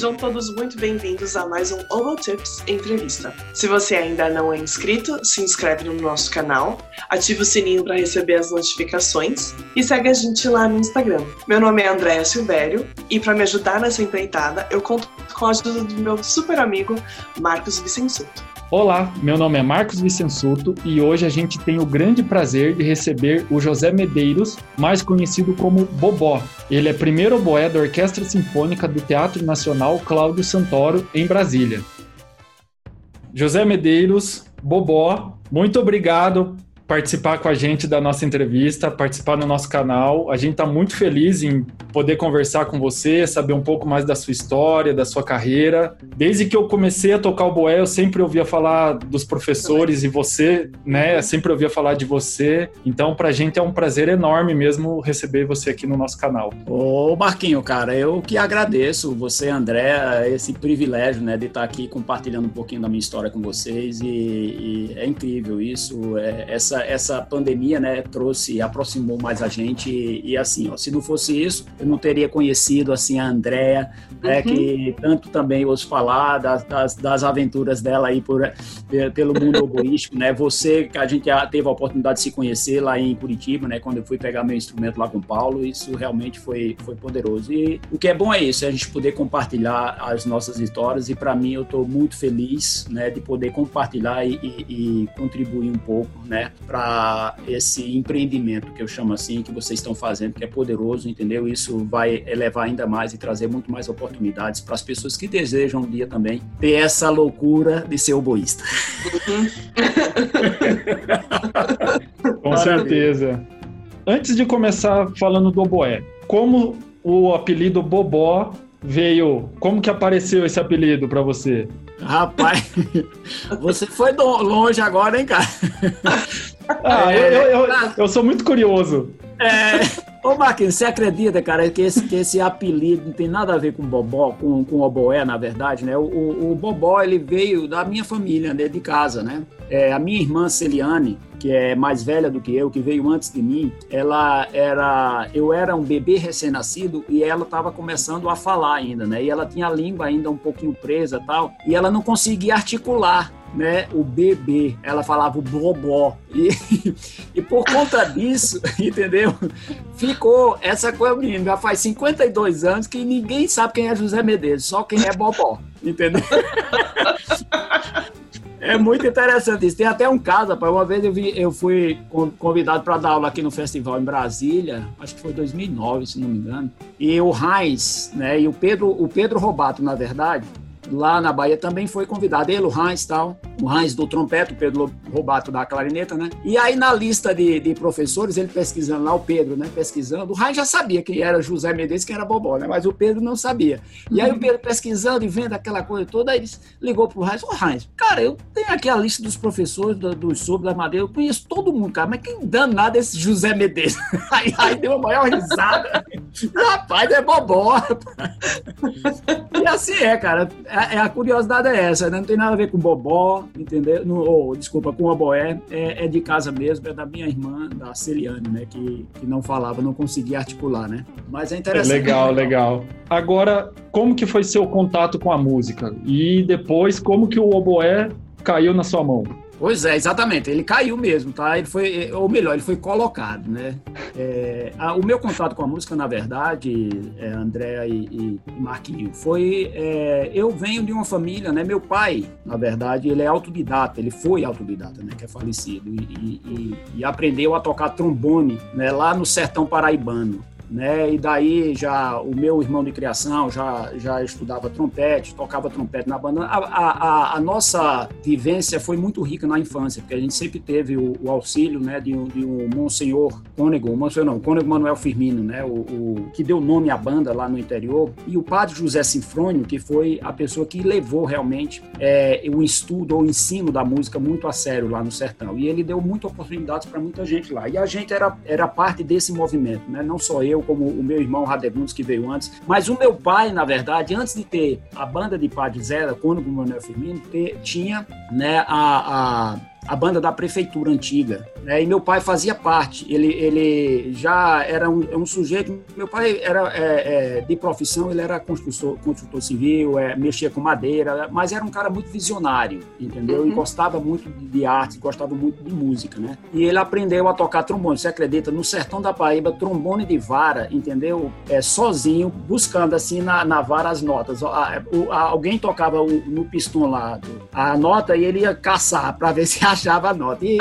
Sejam todos muito bem-vindos a mais um Oval Tips Entrevista. Se você ainda não é inscrito, se inscreve no nosso canal, ativa o sininho para receber as notificações e segue a gente lá no Instagram. Meu nome é Andréa Silvério e para me ajudar nessa empreitada, eu conto com a ajuda do meu super amigo Marcos Vicensuto. Olá, meu nome é Marcos Vicensuto e hoje a gente tem o grande prazer de receber o José Medeiros, mais conhecido como Bobó. Ele é primeiro oboé da Orquestra Sinfônica do Teatro Nacional Cláudio Santoro, em Brasília. José Medeiros, Bobó, muito obrigado participar com a gente da nossa entrevista, participar no nosso canal. A gente está muito feliz em poder conversar com você, saber um pouco mais da sua história, da sua carreira. Desde que eu comecei a tocar o boé, eu sempre ouvia falar dos professores e você, né, sempre ouvia falar de você. Então, para a gente é um prazer enorme mesmo receber você aqui no nosso canal. Ô, Marquinho, cara, eu que agradeço você, André, esse privilégio, né, de estar aqui compartilhando um pouquinho da minha história com vocês e, e é incrível isso, é, essa essa, pandemia, né, trouxe, aproximou mais a gente e, e, assim, ó, se não fosse isso, eu não teria conhecido, assim, a Andrea, né, uhum. que tanto também ouço falar das, das, das, aventuras dela aí por, pelo mundo oboístico, né, você, que a gente teve a oportunidade de se conhecer lá em Curitiba, né, quando eu fui pegar meu instrumento lá com o Paulo, isso realmente foi, foi poderoso. E o que é bom é isso, é a gente poder compartilhar as nossas histórias e para mim eu estou muito feliz, né, de poder compartilhar e, e, e contribuir um pouco, né, para esse empreendimento que eu chamo assim, que vocês estão fazendo, que é poderoso, entendeu? Isso vai elevar ainda mais e trazer muito mais oportunidades para as pessoas que desejam um dia também ter essa loucura de ser oboísta. Com certeza. Antes de começar falando do oboé, como o apelido Bobó veio? Como que apareceu esse apelido para você? Rapaz, você foi longe agora, hein, cara? Ah, é, eu, eu, eu, eu, sou muito curioso. É. Ô, Marquinhos, você acredita, cara, que esse, que esse apelido não tem nada a ver com Bobó, com, com Oboé, na verdade, né? O, o, o Bobó, ele veio da minha família, né, de casa, né? É, a minha irmã Celiane, que é mais velha do que eu, que veio antes de mim, ela era, eu era um bebê recém-nascido e ela estava começando a falar ainda, né? E ela tinha a língua ainda um pouquinho presa, tal, e ela não conseguia articular né, o bebê, ela falava o bobó. E, e por conta disso, entendeu? Ficou essa coisa, menino, já faz 52 anos que ninguém sabe quem é José Medeiros, só quem é bobó, entendeu? É muito interessante isso. Tem até um caso, rapaz. Uma vez eu, vi, eu fui convidado para dar aula aqui no festival em Brasília, acho que foi 2009, se não me engano. E o Heinz, né, e o Pedro, o Pedro Robato, na verdade, lá na Bahia também foi convidado, ele, o Heinz tal, o Heinz do trompete, o Pedro Robato da clarineta, né? E aí na lista de, de professores, ele pesquisando lá, o Pedro, né? Pesquisando, o Heinz já sabia quem era José Medeiros, quem era Bobó, né? Mas o Pedro não sabia. E aí o Pedro pesquisando e vendo aquela coisa toda, aí ligou pro Heinz, ô Heinz, cara, eu tenho aqui a lista dos professores do, dos sobre da Madeira, eu conheço todo mundo, cara, mas quem danado é esse José Medeiros? Aí, aí deu a maior risada. Rapaz, é Bobó, rapaz. E assim é, cara. É, é, a curiosidade é essa, né? não tem nada a ver com bobó, entendeu? No, ou, desculpa, com oboé, é, é de casa mesmo, é da minha irmã, da Celiane, né? Que, que não falava, não conseguia articular, né? Mas é interessante. Legal, legal. Agora, como que foi seu contato com a música? E depois, como que o oboé caiu na sua mão? Pois é, exatamente. Ele caiu mesmo, tá? Ele foi, ou melhor, ele foi colocado, né? É, a, o meu contato com a música, na verdade, é, André e, e Marquinho, foi. É, eu venho de uma família, né? Meu pai, na verdade, ele é autodidata, ele foi autodidata, né? Que é falecido, e, e, e aprendeu a tocar trombone, né? Lá no sertão paraibano né? E daí já o meu irmão de criação já, já estudava trompete, tocava trompete na banda. A, a, a nossa vivência foi muito rica na infância, porque a gente sempre teve o, o auxílio, né, de, de um Monsenhor Cônego, Monsenhor não, Cônego Manuel Firmino, né, o, o, que deu nome à banda lá no interior, e o padre José Sinfrônio, que foi a pessoa que levou realmente é, o estudo ou o ensino da música muito a sério lá no sertão. E ele deu muitas oportunidades para muita gente lá. E a gente era, era parte desse movimento, né? Não só eu, como o meu irmão Radegundes, que veio antes. Mas o meu pai, na verdade, antes de ter a banda de Padre Zé, Cônigo Manuel Firmino, ter, tinha né, a, a a banda da prefeitura antiga. Né? E meu pai fazia parte. Ele, ele já era um, um sujeito. Meu pai era é, é, de profissão, ele era construtor, construtor civil, é, mexia com madeira, mas era um cara muito visionário, entendeu? Uhum. E gostava muito de, arte, gostava muito de música, né? E ele aprendeu a tocar trombone. Você acredita? No sertão da Paraíba, trombone de vara, entendeu? É, sozinho, buscando assim na, na vara as notas. alguém tocava no pistão lá a nota e ele ia caçar para ver se achava a nota. E,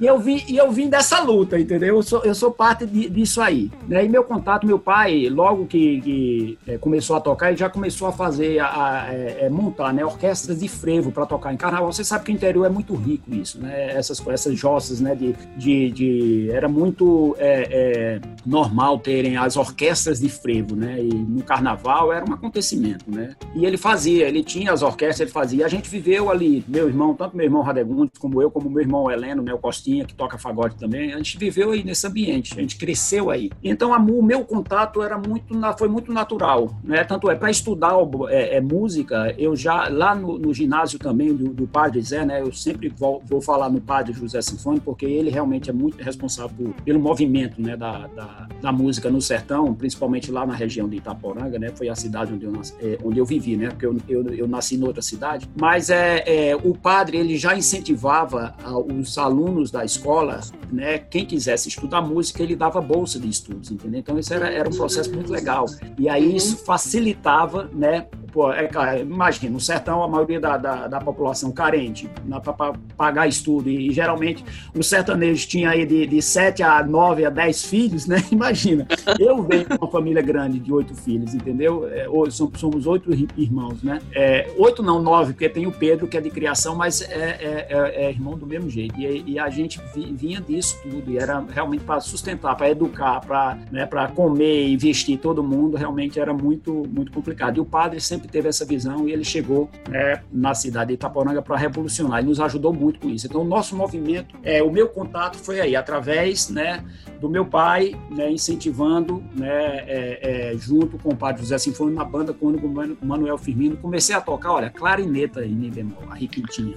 e, eu vim, e eu vim dessa luta, entendeu? Eu sou, eu sou parte de, disso aí. Né? E meu contato, meu pai, logo que, que é, começou a tocar, ele já começou a fazer, a, a, é, é, montar né, orquestras de frevo para tocar em carnaval. Você sabe que o interior é muito rico isso, né? Essas, essas jossas, né? De, de, de era muito é, é, normal terem as orquestras de frevo, né? E no carnaval era um acontecimento, né? E ele fazia, ele tinha as orquestras, ele fazia. A gente viveu ali, meu irmão, tanto meu irmão Radegundes como eu, como meu irmão Heleno, meu Costinha, que toca fagode também, a gente viveu aí nesse ambiente, a gente cresceu aí. Então a, o meu contato era muito, foi muito natural, né? Tanto é para estudar é, é, música, eu já lá no, no ginásio também do, do, Padre Zé, né? Eu sempre vou, vou falar no Padre José Sinfônico porque ele realmente é muito responsável por, pelo movimento, né? Da, da, da, música no sertão, principalmente lá na região de Itaporanga, né? Foi a cidade onde eu, nasci, é, onde eu vivi, né? Porque eu, eu, eu nasci cidade, mas é, é o padre ele já incentivava os alunos da escola, né, quem quisesse estudar música, ele dava bolsa de estudos, entendeu? Então isso era, era um processo muito legal. E aí isso facilitava, né, Pô, é, cara, imagina, no sertão a maioria da, da, da população carente para pagar estudo, e, geralmente o sertanejo tinha aí de, de 7 a 9 a 10 filhos, né? Imagina, eu venho de uma família grande de oito filhos, entendeu? É, somos oito irmãos, né? É, oito não, nove, porque tem o Pedro que é de criação, mas é, é, é, é irmão do mesmo jeito. E, e, a gente vinha disso tudo, e era realmente para sustentar, para educar, para né, comer e vestir todo mundo, realmente era muito, muito complicado. E o padre sempre sempre teve essa visão e ele chegou né, na cidade de Itaporanga para revolucionar. Ele nos ajudou muito com isso. Então, o nosso movimento, é, o meu contato foi aí, através né, do meu pai, né, incentivando, né, é, é, junto com o padre José Sinfônico, na banda com o Manuel Firmino. Comecei a tocar, olha, clarineta em mi bemol, a riquintinha.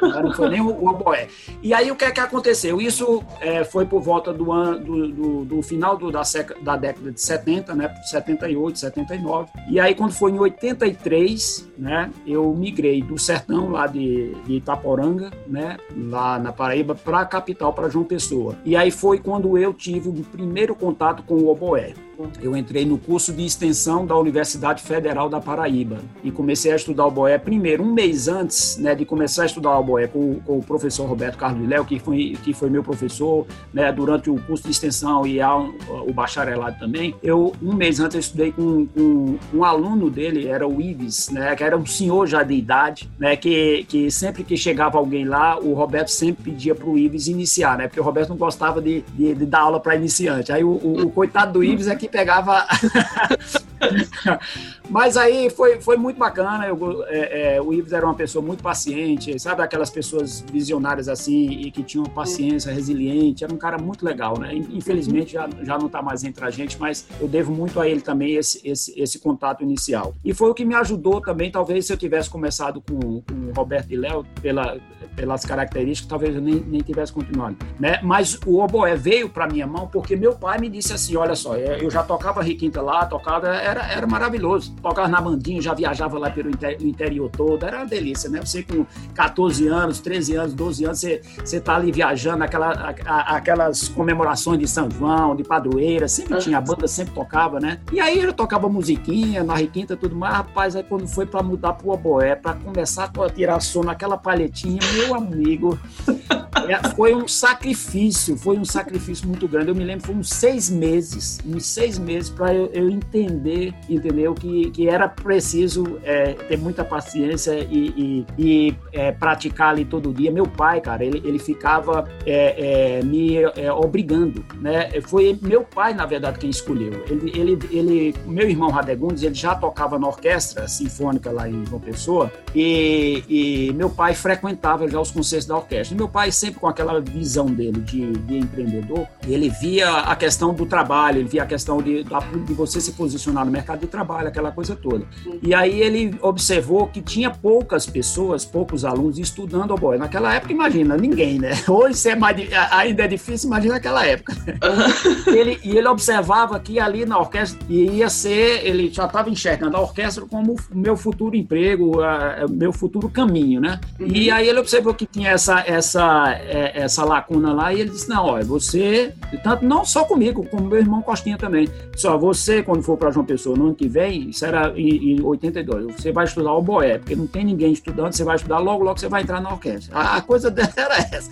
Não foi nem o, o oboé. E aí o que é que aconteceu? Isso é, foi por volta do, ano, do, do, do final do, da, seca, da década de 70, né? 78, 79. E aí quando foi em 83, né? Eu migrei do sertão lá de, de Itaporanga, né? Lá na Paraíba, para a capital, para João Pessoa. E aí foi quando eu tive o primeiro contato com o oboé eu entrei no curso de extensão da Universidade Federal da Paraíba e comecei a estudar o boé primeiro, um mês antes né, de começar a estudar o boé com, com o professor Roberto Carlos Léo, que foi, que foi meu professor né, durante o curso de extensão e a, o bacharelado também. Eu, um mês antes, eu estudei com, com um aluno dele, era o Ives, né, que era um senhor já de idade, né, que, que sempre que chegava alguém lá, o Roberto sempre pedia para o Ives iniciar, né, porque o Roberto não gostava de, de, de dar aula para iniciante. Aí o, o, o coitado do Ives é que pegava. Mas aí foi, foi muito bacana. Eu, é, é, o Ives era uma pessoa muito paciente, sabe? Aquelas pessoas visionárias assim e que tinham paciência, resiliente. Era um cara muito legal, né? Infelizmente já, já não está mais entre a gente, mas eu devo muito a ele também esse, esse, esse contato inicial. E foi o que me ajudou também. Talvez se eu tivesse começado com, com o Roberto e Léo, pela, pelas características, talvez eu nem, nem tivesse continuado. Né? Mas o oboé veio para minha mão porque meu pai me disse assim: olha só, eu já tocava requinta lá, tocava, era, era maravilhoso. Tocava na bandinha, já viajava lá pelo interior todo, era uma delícia, né? Você com 14 anos, 13 anos, 12 anos, você, você tá ali viajando, aquela, a, aquelas comemorações de São João, de padroeira, sempre tinha, a banda sempre tocava, né? E aí eu tocava musiquinha, na requinta, tudo mais, rapaz, aí quando foi para mudar pro oboé, para começar a tirar som naquela palhetinha, meu amigo, é, foi um sacrifício, foi um sacrifício muito grande. Eu me lembro, foi uns seis meses, uns seis meses para eu, eu, entender, entendeu, que, que era preciso é, ter muita paciência e, e, e é, praticar ali todo dia. Meu pai, cara, ele, ele ficava é, é me é, obrigando, né? Foi meu pai, na verdade, quem escolheu. Ele, ele, ele meu irmão Radegundes, ele já tocava na orquestra sinfônica lá em João Pessoa e, e meu pai frequentava já os concertos da orquestra. Meu pai sempre com aquela visão dele de, de empreendedor, ele via a questão do trabalho, ele via a questão de, de você se posicionar no mercado de trabalho, aquela coisa toda. E aí ele observou que tinha poucas pessoas, poucos alunos estudando oboé. Naquela época, imagina, ninguém, né? Hoje é mais, ainda é difícil, imagina naquela época. ele, e ele observava que ali na orquestra ia ser, ele já estava enxergando a orquestra como meu futuro emprego, uh, meu futuro caminho, né? Uhum. E aí ele observou que tinha essa, essa, é, essa lacuna lá e ele disse, não, olha, você, tanto não só comigo, como meu irmão Costinha também, só você, quando for para João Pessoa no ano que vem, isso era em, em 82, você vai estudar o boé, porque não tem ninguém estudando, você vai estudar, logo, logo você vai entrar na orquestra. A, a coisa dela era essa.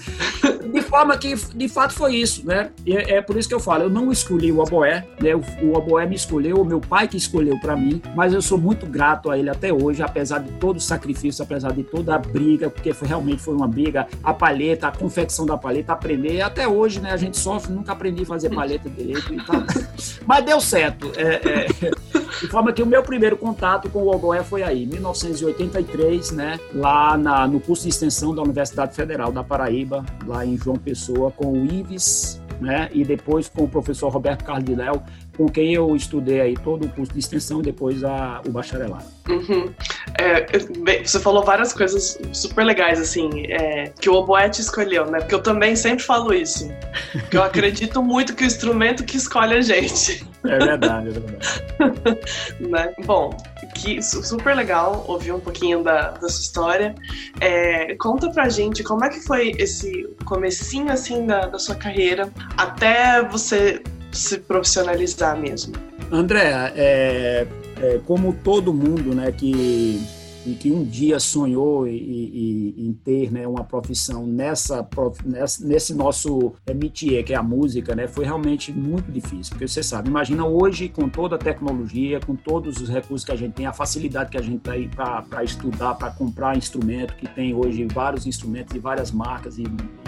De forma que, de fato, foi isso, né? E é, é por isso que eu falo, eu não escolhi o oboé, né? O, o oboé me escolheu, o meu pai que escolheu para mim, mas eu sou muito grato a ele até hoje, apesar de todo o sacrifício, apesar de toda a briga, porque foi, realmente foi uma briga, a palheta, a confecção da palheta, aprender, até hoje, né? A gente sofre, nunca aprendi a fazer palheta direito, tá... mas deu certo. É, é, de forma que o meu primeiro contato com o oboé foi aí, 1983, né? Lá na, no curso de extensão da Universidade Federal da Paraíba, lá em João Pessoa, com o Ives né? E depois com o professor Roberto Léo, com quem eu estudei aí todo o curso de extensão e depois a, o bacharelado. Uhum. É, bem, você falou várias coisas super legais, assim, é, que o oboé te escolheu, né? Porque eu também sempre falo isso. Porque eu acredito muito que o instrumento que escolhe a gente. É verdade, é verdade. né? Bom, que super legal ouvir um pouquinho da, da sua história. É, conta pra gente como é que foi esse comecinho, assim, da, da sua carreira até você se profissionalizar mesmo? André, é, é, como todo mundo né, que e que um dia sonhou em, ter né, uma profissão nessa, nessa, nesse nosso é, métier, que é a música, né, foi realmente muito difícil. Porque você sabe, imagina hoje, com toda a tecnologia, com todos os recursos que a gente tem, a facilidade que a gente tem para estudar, para comprar instrumento, que tem hoje vários instrumentos de várias marcas e,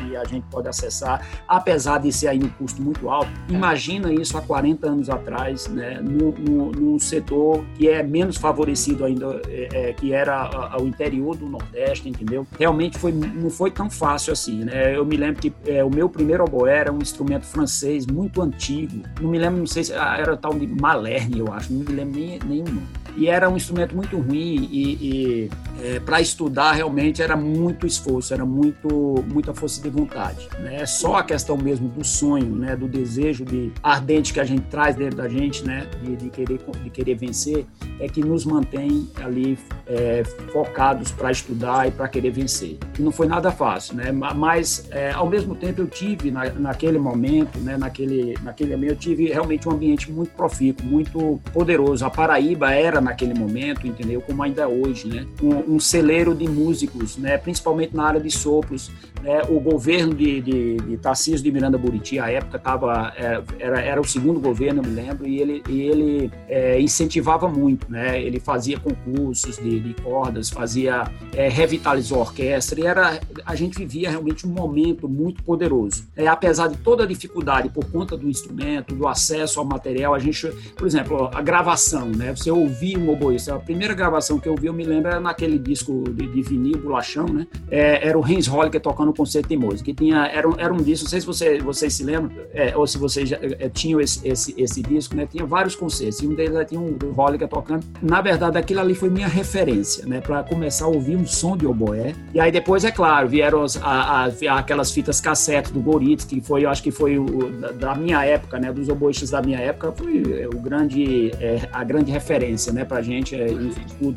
e, a gente pode acessar, apesar de ser aí um custo muito alto. Imagina isso há 40 anos atrás, né, num setor que é menos favorecido ainda, é, é, que era era ao interior do Nordeste, entendeu? Realmente foi, não foi tão fácil assim, né? Eu me lembro que é, o meu primeiro oboé era um instrumento francês muito antigo. Não me lembro, não sei se ah, era tal de Malerne, eu acho, não me lembro nem, nenhum e era um instrumento muito ruim e, e é, para estudar realmente era muito esforço, era muito muita força de vontade, né? Só a questão mesmo do sonho, né? Do desejo de ardente que a gente traz dentro da gente, né? De, de querer de querer vencer é que nos mantém ali é, focados para estudar e para querer vencer. E não foi nada fácil, né? Mas é, ao mesmo tempo eu tive na, naquele momento, né? Naquele naquele eu tive realmente um ambiente muito profícuo, muito poderoso. A Paraíba era naquele momento, entendeu? Como ainda é hoje, né? Um, um celeiro de músicos, né? Principalmente na área de sopros. Né? O governo de, de, de Tarcísio de Miranda Buriti, à época, tava, é, era, era o segundo governo, eu me lembro, e ele, e ele é, incentivava muito, né? Ele fazia concursos de, de cordas, fazia, é, revitalizou a orquestra, e era, a gente vivia realmente um momento muito poderoso. É, apesar de toda a dificuldade por conta do instrumento, do acesso ao material, a gente, por exemplo, a gravação, né? Você ouvia um oboísta. A primeira gravação que eu vi, eu me lembro, era naquele disco de, de vinil, bolachão, né? É, era o Hans Holliger tocando concerto de música. Que tinha, era, era um disco, não sei se você, vocês se lembram, é, ou se vocês já é, tinham esse, esse, esse, disco, né? Tinha vários concertos. E um deles tinha um Holliger tocando. Na verdade, aquilo ali foi minha referência, né? Para começar a ouvir um som de oboé. E aí depois, é claro, vieram as, a, a, aquelas fitas cassete do Goritz, que foi, eu acho que foi o, da, da minha época, né? Dos oboístas da minha época, foi o grande, é, a grande referência, né? para a gente, é,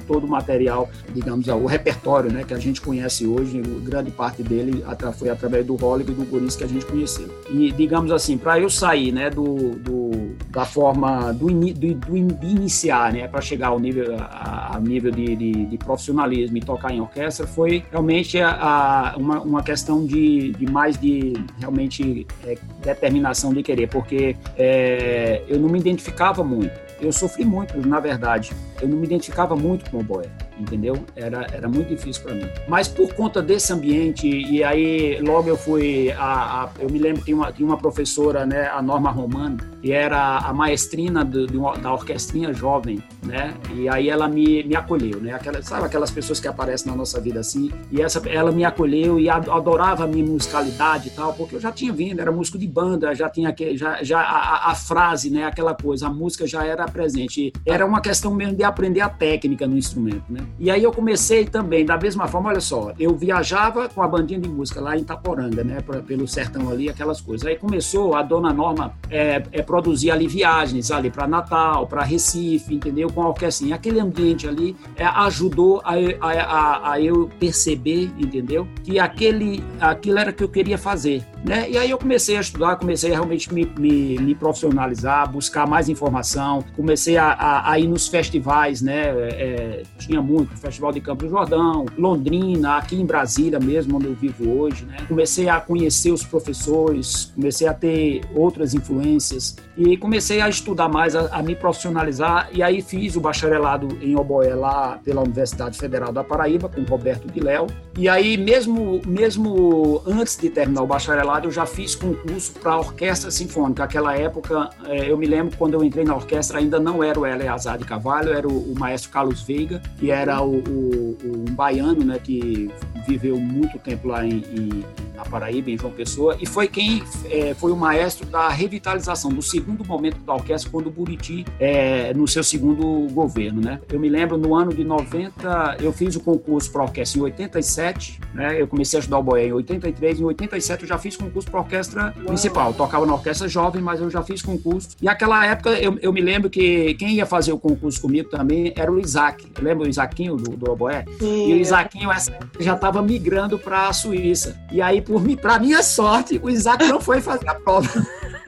todo o material, digamos, o repertório né, que a gente conhece hoje, grande parte dele foi através do Hollywood e do Goris que a gente conheceu. E, digamos assim, para eu sair né, do, do, da forma do, do, do iniciar, né, para chegar ao nível, a, a nível de, de, de, profissionalismo e tocar em orquestra, foi realmente a, a uma, uma questão de, de mais de realmente é, determinação de querer, porque é, eu não me identificava muito. Eu sofri muito, na verdade. Eu não me identificava muito com o boé. Entendeu? Era, era muito difícil para mim. Mas por conta desse ambiente, e aí logo eu fui, a, a, eu me lembro que tinha uma, tinha uma professora, né, a Norma Romano, que era a maestrina do, da orquestrinha jovem, né? E aí ela me, me acolheu, né? Aquela, sabe aquelas pessoas que aparecem na nossa vida assim? E essa, ela me acolheu e adorava a minha musicalidade e tal, porque eu já tinha vindo, era músico de banda, já tinha que, já, já a, a, frase, né? Aquela coisa, a música já era presente. Era uma questão mesmo de aprender a técnica no instrumento, né? E aí eu comecei também, da mesma forma, olha só, eu viajava com a bandinha de música lá em Itaporanga, né? Pelo sertão ali, aquelas coisas. Aí começou a dona Norma é, é produzir ali viagens ali para Natal, para Recife, entendeu? Com a orquestra. Aquele ambiente ali é, ajudou a, a, a, a, eu perceber, entendeu? Que aquele, aquilo era que eu queria fazer. Né? E aí eu comecei a estudar, comecei a realmente me, me, me profissionalizar, buscar mais informação, comecei a, ir nos festivais, né? É, tinha muito, Festival de Campo do Jordão, Londrina, aqui em Brasília mesmo, onde eu vivo hoje, né? Comecei a conhecer os professores, comecei a ter outras influências e comecei a estudar mais, a, a me profissionalizar e aí fiz o bacharelado em oboé lá pela Universidade Federal da Paraíba com Roberto de Léo e aí mesmo mesmo antes de terminar o bacharelado eu já fiz concurso para orquestra sinfônica. Naquela época, é, eu me lembro quando eu entrei na orquestra, ainda não era o Eleazar de Cavalho, era o, o maestro Carlos Veiga, que era o, o, um baiano, né, que viveu muito tempo lá em, em, na Paraíba, em João Pessoa, e foi quem é, foi o maestro da revitalização, do segundo momento da orquestra, quando o Buriti, é, no seu segundo governo. Né? Eu me lembro, no ano de 90, eu fiz o concurso para orquestra em 87, né? eu comecei a estudar o boé em 83, em 87 eu já fiz concurso para orquestra principal. Tocava na orquestra jovem, mas eu já fiz concurso. E aquela época eu, eu me lembro que quem ia fazer o concurso comigo também era o Isaac. Lembra o Isaquinho do, do Oboé? Sim. E o Isaquinho já estava migrando para a Suíça. E aí, para minha sorte, o Isaac não foi fazer a prova.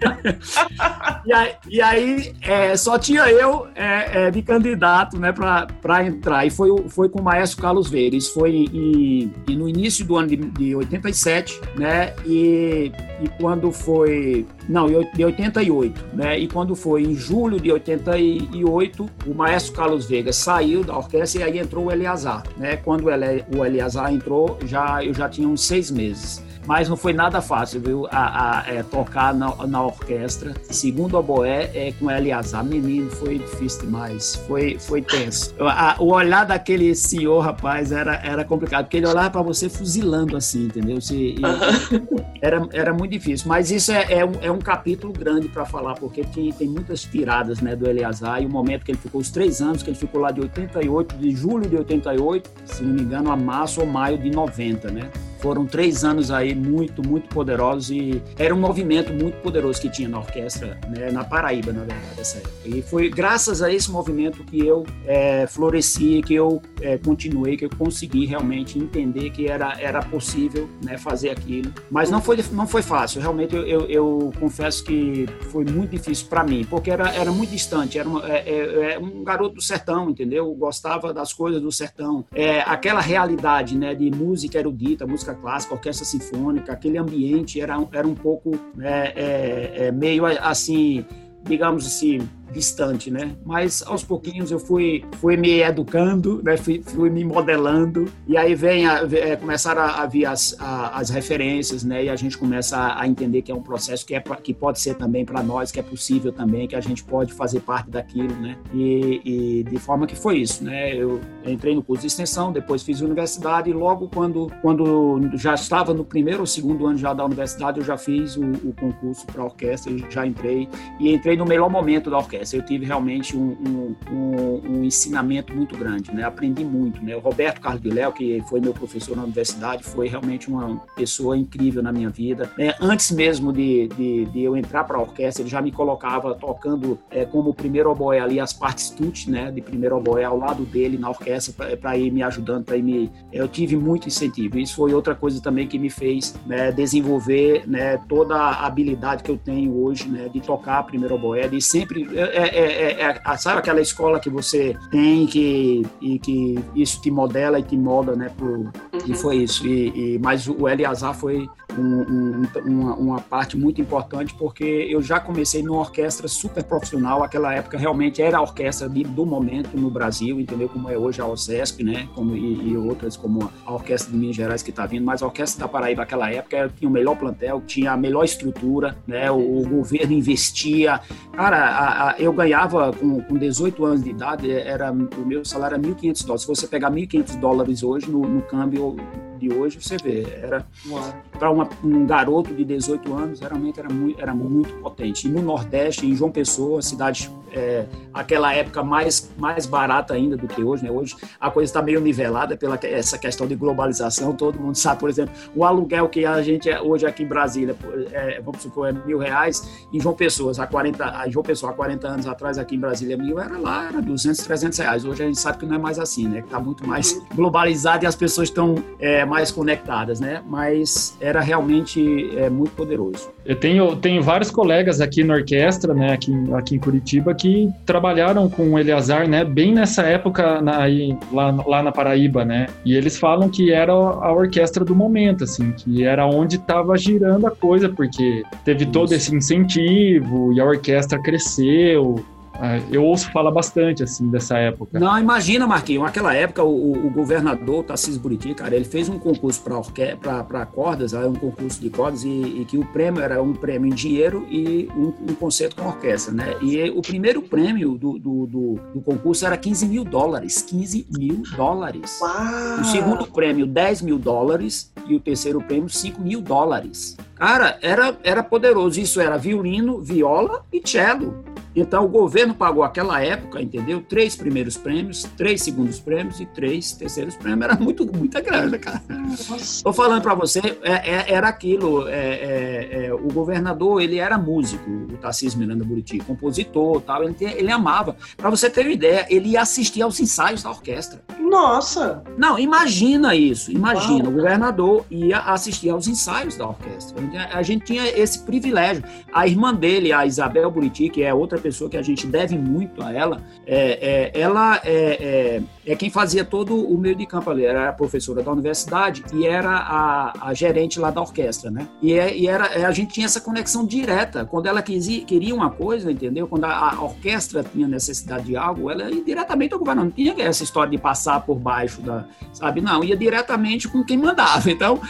e aí, e aí é, só tinha eu é, é, de candidato né, para entrar. E foi, foi com o maestro Carlos Veira. Isso foi em, em, no início do ano de, de 87, né? E, e quando foi. Não, de 88, né? E quando foi em julho de 88, o maestro Carlos Veiga saiu da orquestra e aí entrou o Eleazar, né? Quando o Eleazar entrou, já, eu já tinha uns seis meses mas não foi nada fácil, viu? A, a é, tocar na, na, orquestra. Segundo a Boé, é, com Eliasar, menino, foi difícil demais, foi, foi tenso. A, o olhar daquele senhor, rapaz, era, era complicado, porque ele olhava para você fuzilando assim, entendeu? Se, e, era, era muito difícil, mas isso é, é, um, é um capítulo grande para falar, porque tem, tem muitas tiradas né, do Eliasar e o momento que ele ficou, os três anos que ele ficou lá de 88, de julho de 88, se não me engano, a março ou maio de 90, né? Foram três anos aí muito, muito poderosos e era um movimento muito poderoso que tinha na orquestra, né, na Paraíba, na verdade, essa época. E foi graças a esse movimento que eu é, floresci, que eu é, continuei, que eu consegui realmente entender que era, era possível né, fazer aquilo. Mas não foi, não foi fácil, realmente eu, eu, eu confesso que foi muito difícil para mim, porque era, era muito distante, era uma, é, é, é, um garoto do sertão, entendeu? Eu gostava das coisas do sertão. É, aquela realidade né, de música erudita, música clássica, orquestra sinfônica, aquele ambiente era, era um pouco é, é, é meio assim, digamos assim, distante, né? Mas aos pouquinhos eu fui, fui me educando, né? fui, fui me modelando e aí vem a, é, começaram a, a vir as, a, as referências, né? E a gente começa a, a, entender que é um processo que, é que pode ser também para nós, que é possível também, que a gente pode fazer parte daquilo, né? E, e, de forma que foi isso, né? Eu entrei no curso de extensão, depois fiz universidade e logo quando, quando já estava no primeiro ou segundo ano já da universidade, eu já fiz o, o concurso para orquestra, já entrei e entrei no melhor momento da orquestra eu tive realmente um, um, um, um ensinamento muito grande, né? Aprendi muito, né? O Roberto Carlos Guilherme, que foi meu professor na universidade, foi realmente uma pessoa incrível na minha vida. É, antes mesmo de, de, de eu entrar para a orquestra, ele já me colocava tocando é, como primeiro oboé ali as partes tut, né? De primeiro oboé ao lado dele na orquestra para ir me ajudando, para ir me... Eu tive muito incentivo. Isso foi outra coisa também que me fez né, desenvolver né, toda a habilidade que eu tenho hoje, né? De tocar primeiro oboé, de sempre... É, é, é, é, sabe aquela escola que você tem que, e que isso te modela e te molda, né, pro, E foi isso. E, e, mas o Eleazar foi um, um, uma, uma, parte muito importante porque eu já comecei numa orquestra super profissional. Aquela época realmente era a orquestra de, do momento no Brasil, entendeu? Como é hoje a OCESP, né? Como, e, e outras, como a Orquestra de Minas Gerais que está vindo. Mas a Orquestra da Paraíba, naquela época, tinha o melhor plantel, tinha a melhor estrutura, né? O, o governo investia. Cara, a, a, eu ganhava com, com 18 anos de idade, era, o meu salário era 1.500 dólares. Se você pegar 1.500 dólares hoje no, no câmbio de hoje, você vê, era para um garoto de 18 anos, realmente era muito, era muito potente. E no Nordeste, em João Pessoa, cidade é, aquela época mais, mais barata ainda do que hoje, né? Hoje a coisa está meio nivelada pela essa questão de globalização, todo mundo sabe, por exemplo, o aluguel que a gente é, hoje aqui em Brasília, é, vamos supor, é mil reais, em João Pessoa, há 40, em João Pessoa, há 40 anos atrás aqui em Brasília, mil era lá, era 200, 300 reais. Hoje a gente sabe que não é mais assim, né? Que está muito mais globalizado e as pessoas estão é, mais conectadas, né? Mas era realmente é, muito poderoso. Eu tenho, tenho vários colegas aqui na orquestra, né, aqui, aqui em Curitiba, que trabalharam com o Eleazar, né, bem nessa época na, aí, lá, lá na Paraíba, né? E eles falam que era a orquestra do momento, assim, que era onde estava girando a coisa, porque teve Isso. todo esse incentivo e a orquestra cresceu, eu ouço falar bastante, assim, dessa época. Não, imagina, Marquinhos, naquela época o, o governador Tassis Buriti, cara, ele fez um concurso para cordas, um concurso de cordas, e, e, que o prêmio era um prêmio em dinheiro e um, um concerto com orquestra, né? E o primeiro prêmio do, do, do, do, concurso era 15 mil dólares, 15 mil dólares. Uau. O segundo prêmio, 10 mil dólares, e o terceiro prêmio, 5 mil dólares. Cara, era, era poderoso. Isso era violino, viola e cello. Então, o governo pagou aquela época, entendeu? Três primeiros prêmios, três segundos prêmios e três terceiros prêmios. Era muito, muita grana, cara. Estou falando para você, é, é, era aquilo. É, é, é, o governador, ele era músico, o Tarcísio Miranda Buriti, compositor tal. Ele, ele amava. Para você ter uma ideia, ele ia assistir aos ensaios da orquestra. Nossa! Não, imagina isso. Imagina. Uau. O governador ia assistir aos ensaios da orquestra. A gente tinha esse privilégio. A irmã dele, a Isabel Buriti, que é outra pessoa que a gente deve muito a ela, é, é ela é, é, é, quem fazia todo o meio de campo ali. Era a professora da universidade e era a, a gerente lá da orquestra, né? E, é, e era, é, a gente tinha essa conexão direta. Quando ela quisia, queria uma coisa, entendeu? Quando a, a, orquestra tinha necessidade de algo, ela ia diretamente ao governo. Não tinha essa história de passar por baixo da, sabe? Não, ia diretamente com quem mandava. Então,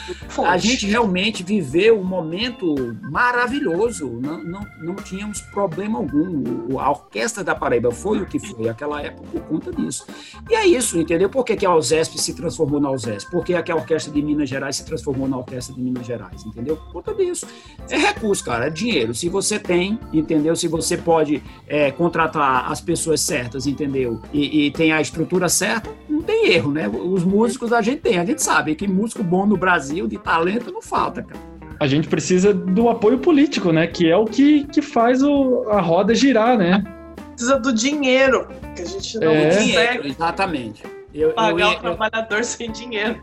a gente realmente viveu um momento maravilhoso. Não, não, não tínhamos problema algum a orquestra da Paraíba foi o que foi naquela época por conta disso. E é isso, entendeu? Por que, que a USESP se transformou na USESP? Por que, que a Orquestra de Minas Gerais se transformou na Orquestra de Minas Gerais, entendeu? Por conta disso. É recurso, cara, é dinheiro. Se você tem, entendeu? Se você pode é, contratar as pessoas certas, entendeu? E, e tem a estrutura certa, não tem erro, né? Os músicos a gente tem, a gente sabe que músico bom no Brasil, de talento, não falta, cara a gente precisa do apoio político, né? Que é o que, que faz o, a roda girar, né? Precisa do dinheiro, que a gente não é. consegue. Exatamente. Eu, pagar eu, eu, o trabalhador sem dinheiro.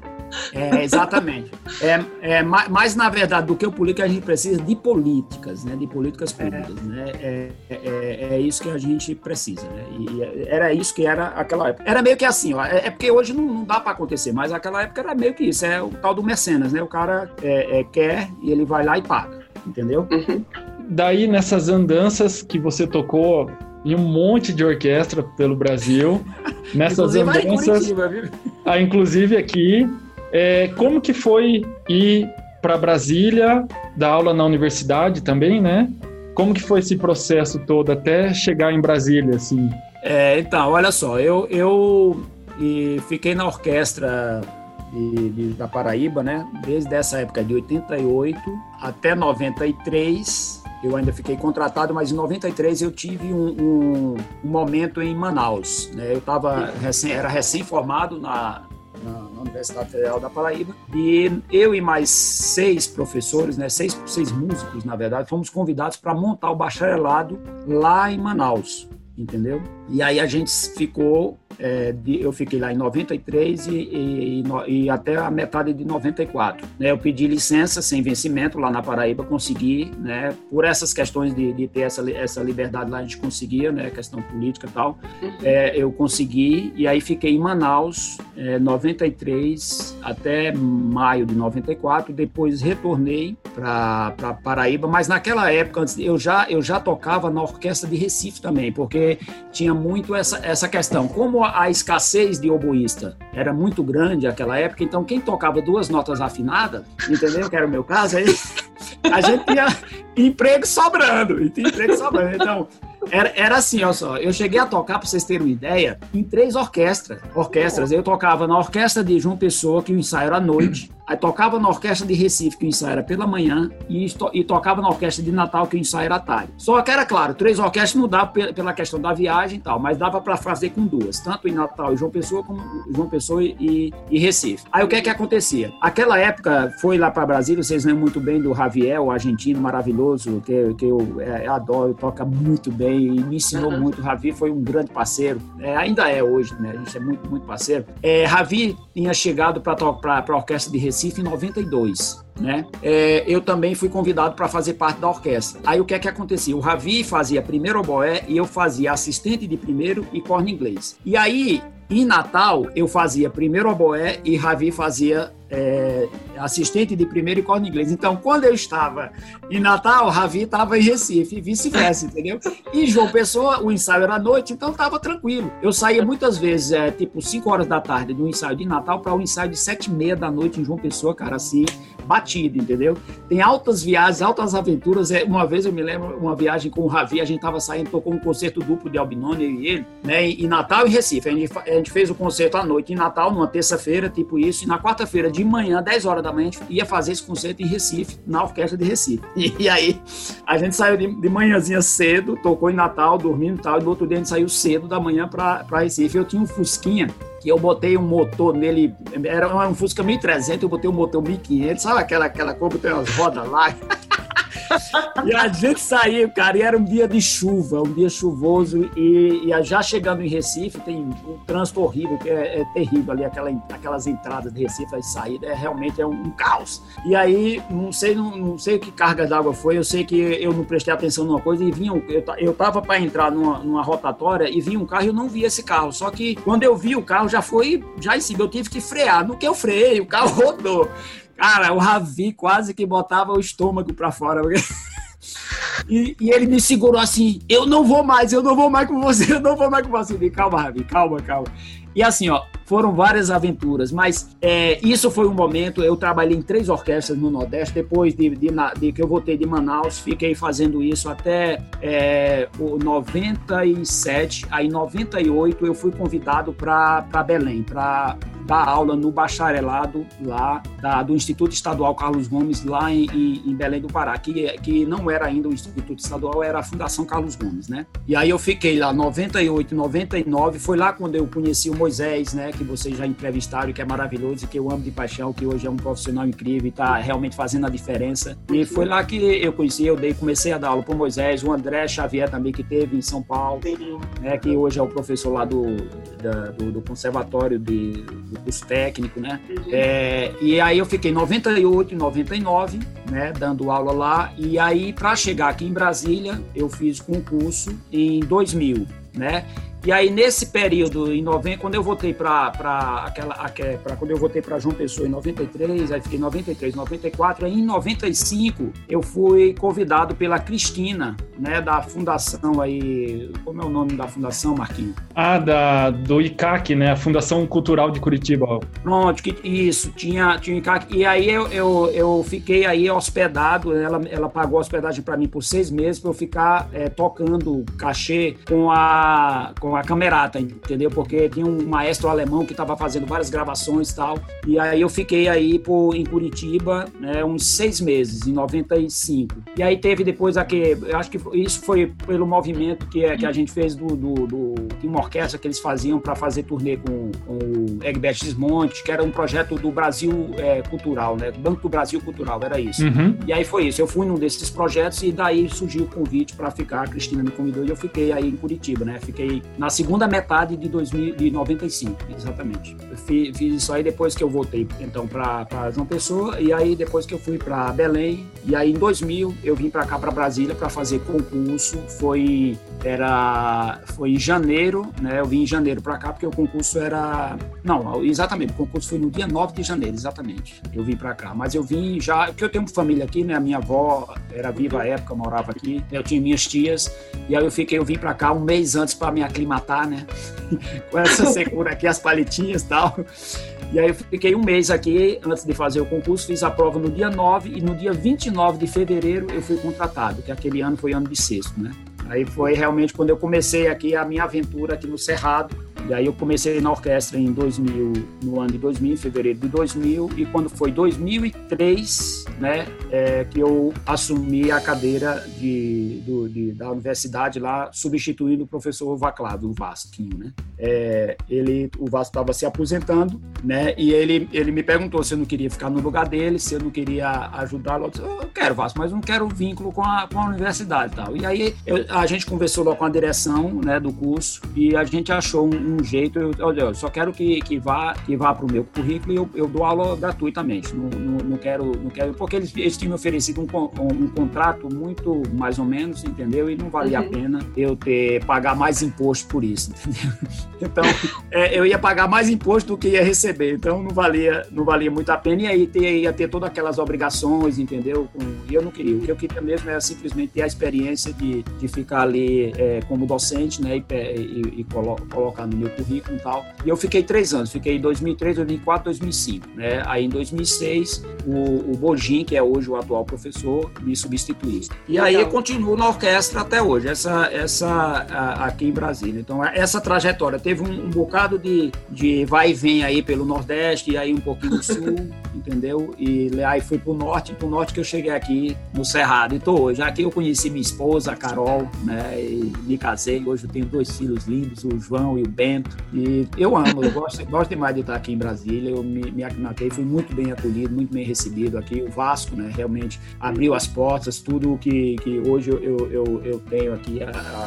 É, exatamente. É, é, mais, na verdade, do que o político, a gente precisa de políticas, né? De políticas públicas, é. né? É, é, é, isso que a gente precisa, né? E era isso que era aquela época. Era meio que assim, ó. É, é porque hoje não, não dá para acontecer, mas aquela época era meio que isso. É o tal do mecenas, né? O cara é, quer e ele vai lá e paga, entendeu? Uhum. Daí, nessas andanças que você tocou em um monte de orquestra pelo Brasil, nessas andanças... Curitiba, ah, inclusive aqui, é, como que foi ir para Brasília, dar aula na universidade também, né? Como que foi esse processo todo até chegar em Brasília, assim? É, então, olha só, eu, eu fiquei na orquestra de, de, da Paraíba, né? Desde essa época de 88 até 93, eu ainda fiquei contratado, mas em 93 eu tive um, um, um momento em Manaus. Né? Eu tava recém, era recém-formado na, na, na, Universidade Federal da Paraíba. E eu e mais seis professores, né, seis, seis músicos, na verdade, fomos convidados para montar o bacharelado lá em Manaus, entendeu? E aí a gente ficou é, de, eu fiquei lá em 93 e, e, e, e, até a metade de 94. Né? Eu pedi licença sem vencimento lá na Paraíba, consegui, né? por essas questões de, de ter essa, essa liberdade lá, a gente conseguia, né? questão política e tal, uhum. é, eu consegui, e aí fiquei em Manaus, é, 93 até maio de 94, depois retornei para Paraíba, mas naquela época eu já, eu já tocava na orquestra de Recife também, porque tinha muito essa, essa questão. Como a escassez de oboísta era muito grande naquela época, então quem tocava duas notas afinadas, entendeu? Que era o meu caso, aí a gente tinha emprego sobrando, tinha emprego sobrando. Então, era, era assim, olha só. Eu cheguei a tocar, para vocês terem uma ideia, em três orquestras. Orquestras. Eu tocava na orquestra de João Pessoa, que o ensaio era à noite. Aí tocava na orquestra de Recife, que o ensaio era pela manhã, e, e tocava na orquestra de Natal, que o ensaio era à tarde. Só que era claro, três orquestras não dava pela questão da viagem e tal, mas dava para fazer com duas, tanto em Natal e João Pessoa, como João Pessoa e, e Recife. Aí o que é que acontecia? Aquela época, foi lá para Brasília, vocês lembram muito bem do Javier, o argentino maravilhoso, que, que eu, é, eu adoro, toca muito bem e me ensinou uhum. muito. Ravi foi um grande parceiro, é, ainda é hoje, né? A gente é muito, muito parceiro. É, Ravi tinha chegado para a orquestra de Recife Recife em 92. Né? É, eu também fui convidado para fazer parte da orquestra. Aí o que é que acontecia? O Ravi fazia primeiro oboé e eu fazia assistente de primeiro e corno inglês. E aí, em Natal, eu fazia primeiro oboé e Ravi fazia é, assistente de primeiro e corno inglês. Então, quando eu estava em Natal, Ravi estava em Recife e vice-versa, entendeu? E João Pessoa, o ensaio era à noite, então estava tranquilo. Eu saía muitas vezes, é, tipo, 5 horas da tarde do ensaio de Natal para um ensaio de 7 e meia da noite em João Pessoa, cara, assim, batido, entendeu? Tem altas viagens, altas aventuras. É, uma vez eu me lembro, uma viagem com o Ravi, a gente estava saindo, tocou um concerto duplo de Albinoni e ele, né, em Natal e Recife. A gente, a gente fez o concerto à noite em Natal, numa terça-feira, tipo isso, e na quarta-feira de manhã, 10 horas da manhã, a gente ia fazer esse concerto em Recife, na orquestra de Recife. E, aí, a gente saiu de, de manhãzinha cedo, tocou em Natal, dormindo e tal, e no outro dia a gente saiu cedo da manhã para Recife. Eu tinha um Fusquinha que eu botei um motor nele, era um Fusca 1300, eu botei um motor 1500, sabe aquela, aquela cor que tem umas rodas lá? e a gente saiu, cara, e era um dia de chuva, um dia chuvoso, e, e já chegando em Recife, tem um trânsito horrível, que é, é terrível ali, aquela, aquelas entradas de Recife, as saídas, é, realmente é um, um, caos. E aí, não sei, não, não sei que carga d'água foi, eu sei que eu não prestei atenção numa coisa e vinha, eu, eu tava para entrar numa, numa rotatória e vinha um carro e eu não vi esse carro, só que quando eu vi o carro já foi, já em cima, eu tive que frear, no que eu freiei, o carro rodou. Cara, o Ravi quase que botava o estômago para fora. E, e, ele me segurou assim: eu não vou mais, eu não vou mais com você, eu não vou mais com você. Eu calma, Ravi, calma, calma. E assim, ó, foram várias aventuras, mas é, isso foi um momento. Eu trabalhei em três orquestras no Nordeste. Depois de, de, de que eu voltei de Manaus, fiquei fazendo isso até é, o 97. Aí, em 98, eu fui convidado para Belém, para dar aula no bacharelado lá da, do Instituto Estadual Carlos Gomes, lá em, em, Belém do Pará, que, que não era ainda o Instituto Estadual, era a Fundação Carlos Gomes, né? E aí eu fiquei lá 98, 99, foi lá quando eu conheci o Moisés, né? Que vocês já entrevistaram, que é maravilhoso, que eu amo de paixão, que hoje é um profissional incrível e está realmente fazendo a diferença. E foi lá que eu conheci, eu dei, comecei a dar aula para o Moisés, o André Xavier também, que teve em São Paulo, né? Que hoje é o professor lá do, da, do, do Conservatório de, do curso técnico, né? Uhum. É, e aí eu fiquei 98 e 99, né, dando aula lá, e aí para chegar aqui em Brasília, eu fiz concurso em 2000, né? E aí, nesse período, em 90, quando eu voltei para aquela. Pra, quando eu voltei para João Pessoa em 93, aí fiquei em 93, 94, aí em 95 eu fui convidado pela Cristina, né, da fundação aí. Como é o nome da fundação, Marquinhos? Ah, da, do ICAC, né? A Fundação Cultural de Curitiba. Pronto, que, isso, tinha, tinha o ICAC. E aí eu, eu, eu fiquei aí hospedado, ela, ela pagou hospedagem para mim por seis meses para eu ficar é, tocando cachê com a. Com com a camerata, entendeu? Porque tinha um maestro alemão que estava fazendo várias gravações e tal. E aí eu fiquei aí por, em Curitiba né, uns seis meses, em 95. E aí teve depois aqui, eu acho que isso foi pelo movimento que, que a gente fez do, do, do uma orquestra que eles faziam para fazer turnê com, com o Egbert Desmonte, que era um projeto do Brasil é, Cultural, né? Banco do Brasil Cultural, era isso. Uhum. E aí foi isso. Eu fui num desses projetos e daí surgiu o convite para ficar. A Cristina me convidou e eu fiquei aí em Curitiba, né? Fiquei na segunda metade de, 2000, de 95, exatamente. Eu fiz, fiz isso aí depois que eu voltei, então, para João Pessoa, e aí depois que eu fui para Belém, e aí em 2000 eu vim para cá, para Brasília, para fazer concurso. Foi, era, foi em janeiro, né? Eu vim em janeiro para cá, porque o concurso era. Não, exatamente, o concurso foi no dia 9 de janeiro, exatamente. Eu vim para cá, mas eu vim já, porque eu tenho família aqui, né? A minha avó era viva à época, morava aqui, eu tinha minhas tias, e aí eu fiquei, eu vim para cá um mês antes para me aclimatar, né? Com essa secura aqui, as palitinhas e tal. E aí eu fiquei um mês aqui antes de fazer o concurso, fiz a prova no dia 9 e no dia 29 de fevereiro eu fui contratado, que aquele ano foi ano de sexto, né? Aí foi realmente quando eu comecei aqui a minha aventura aqui no Cerrado, e aí eu comecei na orquestra em 2000, no ano de 2000, em fevereiro de 2000, e quando foi 2003, né, é, que eu assumi a cadeira de, do, de, da universidade lá, substituindo o professor Vaclado, o Vasquinho, né. É, ele, o Vasco estava se aposentando, né, e ele, ele me perguntou se eu não queria ficar no lugar dele, se eu não queria ajudá-lo. Eu disse, eu quero, Vasco, mas não quero vínculo com a, com a universidade e tal. E aí eu, a gente conversou lá com a direção, né, do curso, e a gente achou um, um jeito, eu, olha, eu só quero que, que vá que vá para o meu currículo e eu, eu dou aula gratuitamente. Não, não, não, quero, não quero, porque eles, eles tinham me oferecido um, um, um contrato muito mais ou menos, entendeu? E não valia uhum. a pena eu ter pagar mais imposto por isso, entendeu? Então, é, eu ia pagar mais imposto do que ia receber, então não valia, não valia muito a pena e aí ter, ia ter todas aquelas obrigações, entendeu? Com, e eu não queria. O que eu queria mesmo era simplesmente ter a experiência de, de ficar ali é, como docente, né? E, e, e colo, colocar no meu currículo e tal. E eu fiquei três anos, fiquei em 2003, 2004, 2005. Né? Aí em 2006, o, o Bojin, que é hoje o atual professor, me substituiu. E aí eu continuo na orquestra até hoje, essa, essa a, aqui em Brasília. Então, essa trajetória teve um, um bocado de, de vai e vem aí pelo Nordeste, e aí um pouquinho do Sul, entendeu? E aí fui pro Norte, pro Norte que eu cheguei aqui no Cerrado. E tô hoje. Aqui eu conheci minha esposa, a Carol, né? E me casei. Hoje eu tenho dois filhos lindos, o João e o Ben e eu amo, eu gosto, gosto demais de estar aqui em Brasília. Eu me, me aclimatei, fui muito bem acolhido, muito bem recebido aqui. O Vasco, né, realmente abriu as portas, tudo que, que hoje eu, eu, eu tenho aqui,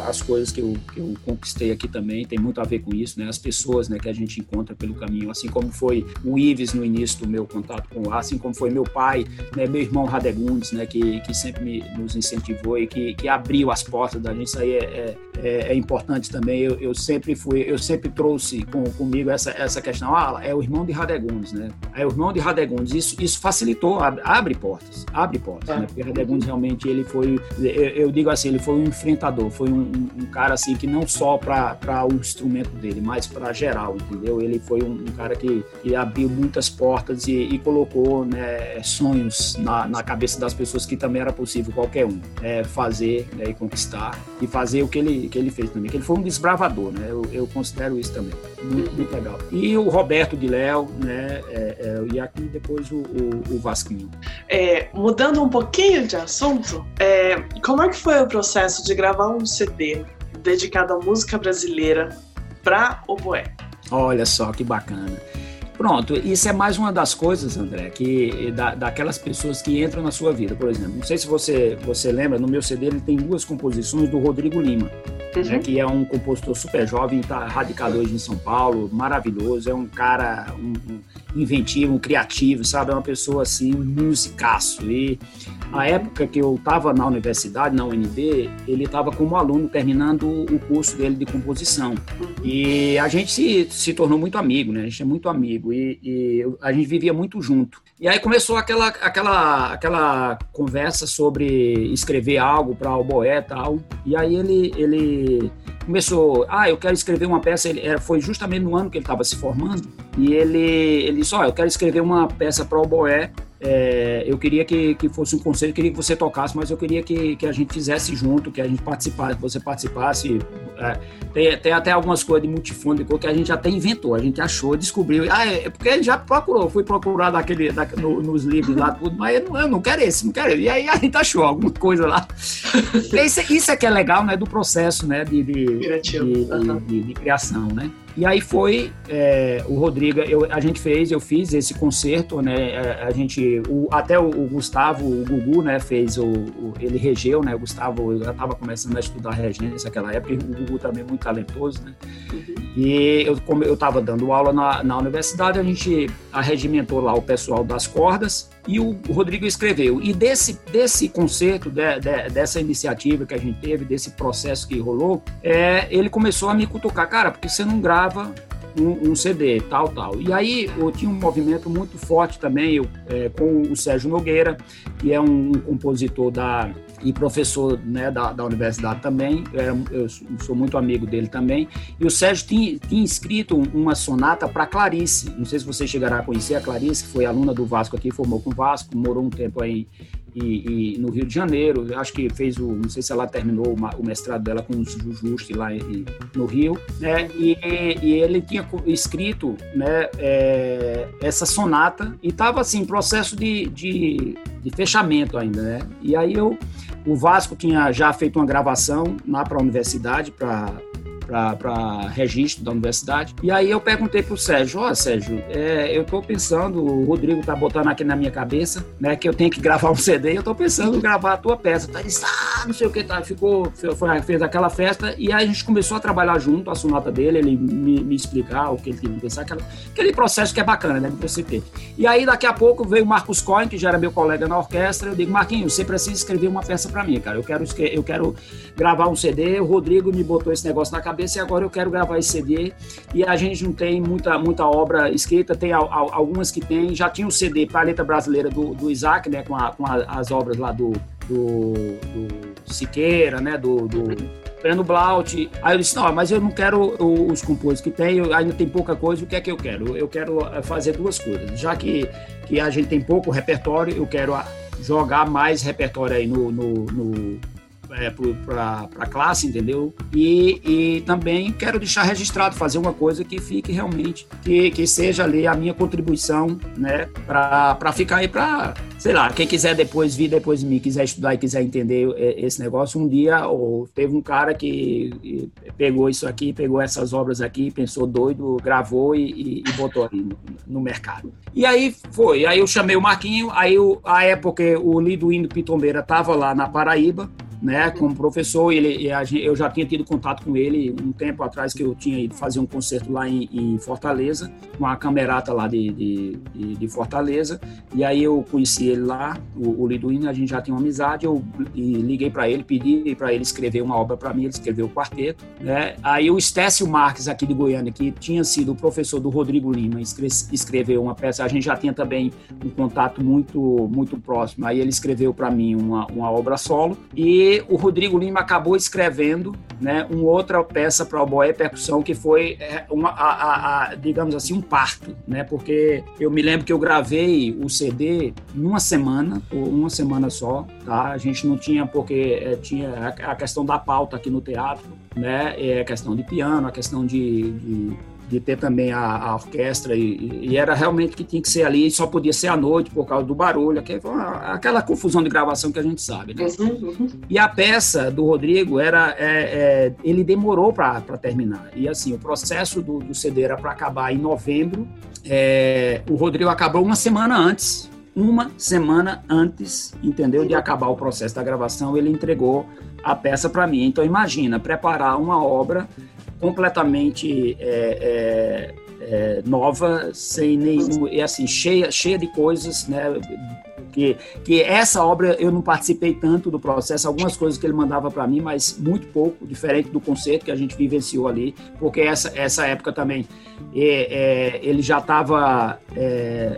as coisas que eu, que eu conquistei aqui também, tem muito a ver com isso, né? As pessoas né, que a gente encontra pelo caminho, assim como foi o Ives no início do meu contato com o assim como foi meu pai, né, meu irmão Radegundes, né, que, que sempre me, nos incentivou e que, que abriu as portas da gente. Isso aí é, é, é, é importante também. Eu, eu sempre fui, eu sempre trouxe com, comigo essa, essa questão, ah, é o irmão de Radegundes, né? É o irmão de Radegundes. Isso, isso facilitou, abre, portas, abre portas, é. né? Porque Radegundes realmente ele foi, eu, eu, digo assim, ele foi um enfrentador, foi um, um, um cara assim que não só para o instrumento dele, mas para geral, entendeu? Ele foi um, um cara que, que, abriu muitas portas e, e colocou né, sonhos na, na, cabeça das pessoas que também era possível qualquer um é, fazer né, e conquistar e fazer o que ele, que ele fez também. Que ele foi um desbravador, né? Eu, eu considero isso também. Muito, muito legal. E o Roberto de Léo, né? É, é, e aqui depois o, o, o Vasquinho. É, mudando um pouquinho de assunto, é, como é que foi o processo de gravar um CD dedicado à música brasileira para oboé? Olha só que bacana. Pronto, isso é mais uma das coisas, André, que da, daquelas pessoas que entram na sua vida. Por exemplo, não sei se você, você lembra, no meu CD ele tem duas composições do Rodrigo Lima, uhum. né, que é um compositor super jovem, está radicado hoje em São Paulo, maravilhoso, é um cara um, um inventivo, um criativo, sabe? É uma pessoa assim, um musicaço. E a época que eu estava na universidade, na UNB, ele estava como aluno terminando o curso dele de composição. E a gente se, se tornou muito amigo, né? A gente é muito amigo e, e a gente vivia muito junto. E aí começou aquela, aquela, aquela conversa sobre escrever algo para o Boé e tal. E aí ele, ele começou, ah, eu quero escrever uma peça, ele, foi justamente no ano que ele estava se formando, e ele, ele disse, ó, oh, eu quero escrever uma peça para o Boé, é, eu queria que, que fosse um conselho, eu queria que você tocasse, mas eu queria que, que a gente fizesse junto, que a gente participasse, que você participasse. É, tem, tem, até algumas coisas de multifone que a gente até inventou, a gente achou, descobriu. Ah, é, é porque ele já procurou, fui procurar daquele, da, no, nos livros lá, tudo, mas eu não, eu não quero esse, não quero esse. E aí a gente achou alguma coisa lá. isso, isso é que é legal, né, do processo, né, de, de, de, de, de criação, né? E aí foi é, o Rodrigo, eu, a gente fez, eu fiz esse concerto, né? A, a gente, o, até o, o, Gustavo, o Gugu, né? Fez o, o, ele regeu, né? O Gustavo já estava começando a estudar regência naquela época, e o Gugu também muito talentoso, né? Uhum. E eu, como eu estava dando aula na, na universidade, a gente arregimentou lá o pessoal das cordas e o Rodrigo escreveu. E desse, desse concerto, de, de, dessa iniciativa que a gente teve, desse processo que rolou, é, ele começou a me cutucar, cara, porque você não grava um, um, CD, tal, tal. E aí eu tinha um movimento muito forte também eu, é, com o Sérgio Nogueira, que é um, um compositor da, e professor né, da, da universidade também, eu, eu, sou muito amigo dele também. E o Sérgio tinha, tinha escrito uma sonata para Clarice. Não sei se você chegará a conhecer a Clarice, que foi aluna do Vasco aqui, formou com o Vasco, morou um tempo aí e, e, no Rio de Janeiro. Acho que fez o, não sei se ela terminou o mestrado dela com o Jujuste lá em, no Rio, né? E, e, ele tinha escrito, né, é, essa sonata e estava assim, processo de, de, de, fechamento ainda, né? E aí eu, o Vasco tinha já feito uma gravação lá para a universidade para para registro da universidade. E aí eu perguntei para o Sérgio, ó oh, Sérgio, é, eu estou pensando, o Rodrigo tá botando aqui na minha cabeça, né, que eu tenho que gravar um CD, eu estou pensando em gravar a tua peça. Tá, ele ah, não sei o que, tá, ficou, foi, fez aquela festa e aí a gente começou a trabalhar junto, a sonata dele, ele me, me explicar o que ele tinha que pensar, aquela, aquele processo que é bacana, né, do PCP. E aí daqui a pouco veio o Marcos Cohen, que já era meu colega na orquestra, eu digo, Marquinhos, você precisa escrever uma peça para mim, cara, eu quero, eu quero gravar um CD, o Rodrigo me botou esse negócio na cabeça, cabeça e agora eu quero gravar esse CD. E a gente não tem muita, muita obra escrita, tem algumas que tem. Já tinha o CD Planeta Brasileira do, do Isaac, né, com, a, com a, as obras lá do, do, do Siqueira, né, do, do Breno Blaut. Aí eu disse, não, mas eu não quero os compôs que tem, ainda tem pouca coisa, o que é que eu quero? Eu quero eh, fazer duas coisas. Já que, que a gente tem pouco repertório, eu quero ah, jogar mais repertório aí no, no, no é, para a classe, entendeu? E, e também quero deixar registrado, fazer uma coisa que fique realmente, que, que seja ali a minha contribuição, né, para ficar aí para, sei lá, quem quiser depois vir depois de mim, quiser estudar e quiser entender esse negócio, um dia ou teve um cara que pegou isso aqui, pegou essas obras aqui, pensou doido, gravou e, e, e botou ali no, no, mercado. E aí foi, aí eu chamei o Marquinho, aí a época o Liduíno Pitombeira tava lá na Paraíba, né, como professor, ele, eu já tinha tido contato com ele um tempo atrás que eu tinha ido fazer um concerto lá em, em Fortaleza, com a camerata lá de, de, de, Fortaleza, e aí eu conheci ele lá, o, o Liduíno, a gente já tinha uma amizade, eu liguei para ele, pedi para ele escrever uma obra para mim, ele escreveu o quarteto, né, aí o Estécio Marques aqui de Goiânia, que tinha sido professor do Rodrigo Lima, escreveu uma peça, a gente já tinha também um contato muito, muito próximo, aí ele escreveu para mim uma, uma obra solo, e o Rodrigo Lima acabou escrevendo né, uma outra peça para o e percussão que foi é, uma, a, a, a, digamos assim um parto, né? Porque eu me lembro que eu gravei o CD numa semana, ou uma semana só, tá? A gente não tinha porque é, tinha a, questão da pauta aqui no teatro, né? É a questão de piano, a questão de, de de ter também a, a orquestra, e, e, era realmente que tinha que ser ali, só podia ser à noite por causa do barulho, aquela, aquela confusão de gravação que a gente sabe. Né? Uhum. E a peça do Rodrigo era, é, é, ele demorou para terminar. E assim, o processo do, do CD era para acabar em novembro, é, o Rodrigo acabou uma semana antes, uma semana antes, entendeu, de acabar o processo da gravação, ele entregou a peça para mim. Então imagina preparar uma obra completamente é, é, é, nova, sem nenhum, e assim, cheia, cheia de coisas, né? Que, que essa obra eu não participei tanto do processo, algumas coisas que ele mandava para mim, mas muito pouco, diferente do concerto que a gente vivenciou ali, porque essa, essa época também é, ele já estava é,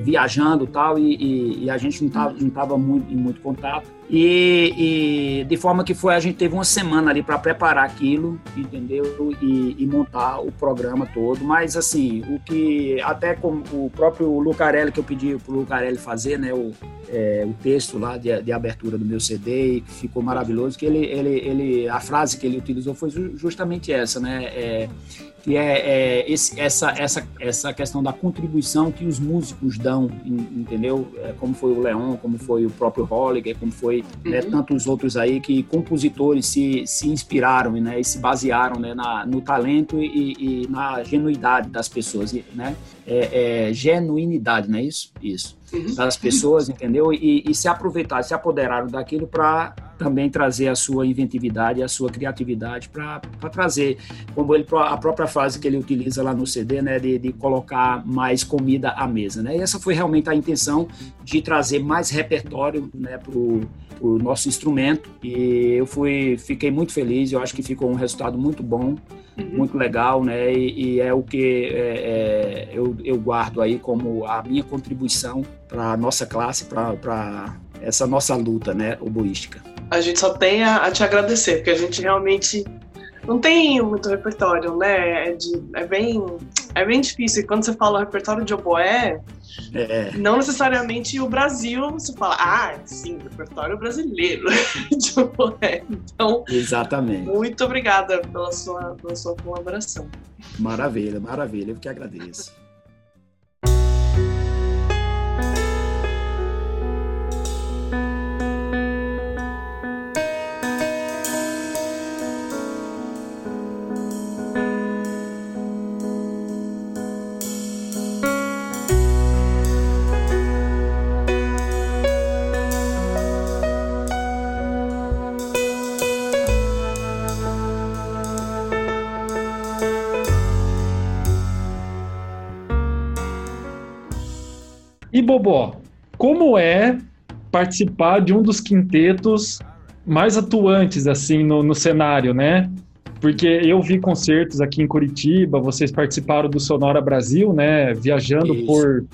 viajando tal, e, e, e a gente não estava muito, em muito contato. E, e, de forma que foi, a gente teve uma semana ali para preparar aquilo, entendeu? E, e, montar o programa todo. Mas assim, o que até com o próprio Lucarelli que eu pedi para o Lucarelli fazer, né? O, é, o texto lá de, de, abertura do meu CD, que ficou maravilhoso, que ele, ele, ele, a frase que ele utilizou foi justamente essa, né? É, que é, é esse, essa, essa, essa questão da contribuição que os músicos dão, entendeu? É, como foi o Leon, como foi o próprio Holliger, como foi né, uhum. tantos outros aí que compositores se, se inspiraram né, e se basearam né, na, no talento e, e na genuidade das pessoas, né? É, é, genuinidade, não é isso? Isso. Uhum. Das pessoas, entendeu? E, e se aproveitaram, se apoderaram daquilo para também trazer a sua inventividade, a sua criatividade para trazer, como ele a própria frase que ele utiliza lá no CD, né, de, de colocar mais comida à mesa, né? E essa foi realmente a intenção de trazer mais repertório, né, pro o nosso instrumento e eu fui fiquei muito feliz eu acho que ficou um resultado muito bom uhum. muito legal né e, e é o que é, é, eu, eu guardo aí como a minha contribuição para nossa classe para essa nossa luta né oboística a gente só tem a, a te agradecer porque a gente realmente não tem muito repertório, né? É, de, é, bem, é bem difícil. E quando você fala repertório de oboé, é. não necessariamente o Brasil, você fala, ah, sim, repertório brasileiro de oboé. Então, Exatamente. muito obrigada pela sua, pela sua colaboração. Maravilha, maravilha. Eu que agradeço. Bobó, como é participar de um dos quintetos mais atuantes assim no, no cenário, né? Porque eu vi concertos aqui em Curitiba, vocês participaram do Sonora Brasil, né? Viajando Isso. por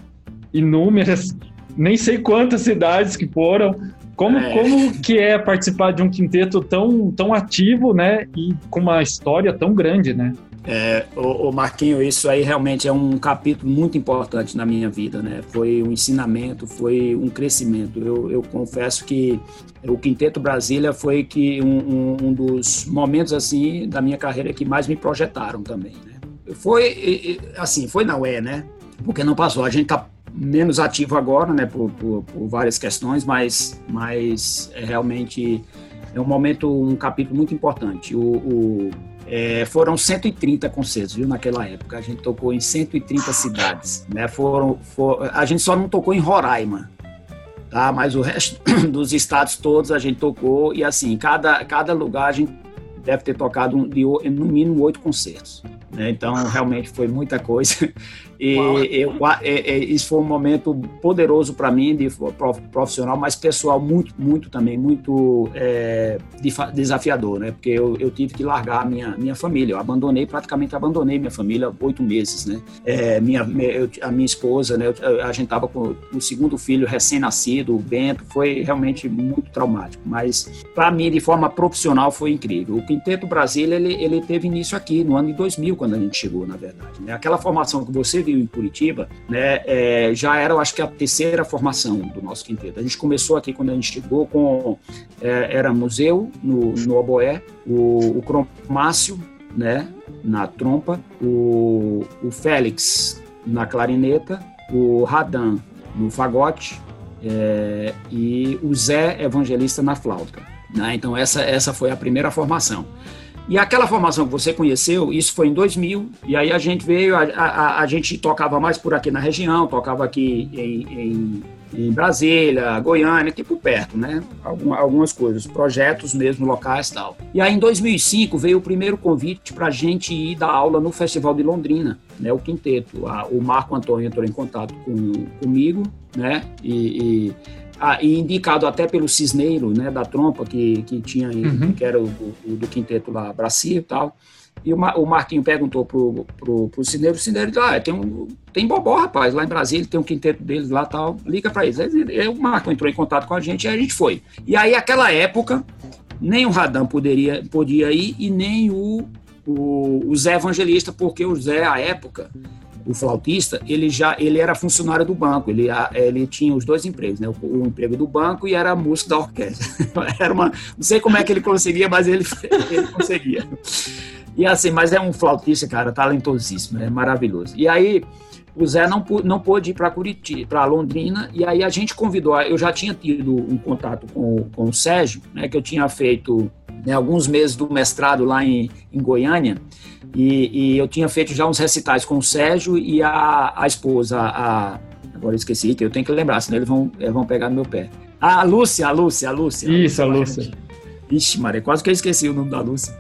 inúmeras, nem sei quantas cidades que foram. Como, é. como que é participar de um quinteto tão, tão ativo, né? E com uma história tão grande, né? É, o, Marquinho, isso aí realmente é um capítulo muito importante na minha vida, né? Foi um ensinamento, foi um crescimento. Eu, eu confesso que o Quinteto Brasília foi que um, um, um, dos momentos assim da minha carreira que mais me projetaram também, né? Foi assim, foi na UE, né? Porque não passou. A gente tá menos ativo agora, né? Por, por, por várias questões, mas, mas é realmente é um momento, um capítulo muito importante. o, o é, foram 130 concertos, viu, naquela época. A gente tocou em 130 cidades, né? Foram, for, a gente só não tocou em Roraima, tá? Mas o resto dos estados todos a gente tocou e assim, cada, cada lugar a gente deve ter tocado de, no mínimo oito concertos. Né? Então, realmente foi muita coisa. E eu, é, é, isso foi um momento poderoso para mim, de profissional, mas pessoal muito, muito também, muito é, desafiador, né? Porque eu, eu, tive que largar a minha, minha família. Eu abandonei, praticamente abandonei minha família oito meses, né? É, minha, eu, a minha esposa, né? a gente estava com o segundo filho recém-nascido, o Bento, foi realmente muito traumático. Mas para mim, de forma profissional, foi incrível. O Quinteto Brasília, ele, ele teve início aqui, no ano de 2000, quando a gente chegou, na verdade. Né? Aquela formação que você viu em Curitiba, né, é, já era, eu acho que a terceira formação do nosso quinteto. A gente começou aqui quando a gente chegou com é, era museu no, no oboé, o, o Cromácio, né, na trompa, o, o Félix na clarineta, o Radan no fagote é, e o Zé Evangelista na flauta. Né? Então essa, essa foi a primeira formação. E aquela formação que você conheceu, isso foi em 2000, e aí a gente veio, a, a, a gente tocava mais por aqui na região, tocava aqui em, em, em Brasília, Goiânia, tipo perto, né? Algum, algumas coisas, projetos mesmo locais e tal. E aí em 2005 veio o primeiro convite para a gente ir dar aula no Festival de Londrina, né? O quinteto. A, o Marco Antônio entrou em contato com, comigo, né? e, e ah, e indicado até pelo Cisneiro, né, da trompa que, que tinha, uhum. que era o, o, do quinteto lá, Brasil e tal. E o, o Marquinho perguntou pro, pro, pro Cisneiro, o Cisneiro disse, ah, tem, um, tem Bobó, rapaz, lá em Brasília, tem um quinteto deles lá tal, liga para eles. Aí, o Marco entrou em contato com a gente e a gente foi. E aí, aquela época, nem o Radam poderia, podia ir e nem o, o, o Zé Evangelista, porque o Zé, à época, o flautista, ele já ele era funcionário do banco, ele, ele tinha os dois empregos, né? O, o emprego do banco e era músico da orquestra. era uma, não sei como é que ele conseguia, mas ele, ele conseguia. E assim, mas é um flautista, cara, talentosíssimo, é maravilhoso. E aí o Zé não, não pôde ir para Curitiba, para Londrina, e aí a gente convidou, eu já tinha tido um contato com, com o Sérgio, né, que eu tinha feito né, alguns meses do mestrado lá em, em Goiânia, e, e, eu tinha feito já uns recitais com o Sérgio e a, a esposa, a, agora eu esqueci, que eu tenho que lembrar, senão eles vão, eles vão pegar no meu pé. A Lúcia, a Lúcia, a Lúcia. Isso, a Lúcia. Ixi, Maria, quase que eu esqueci o nome da Lúcia.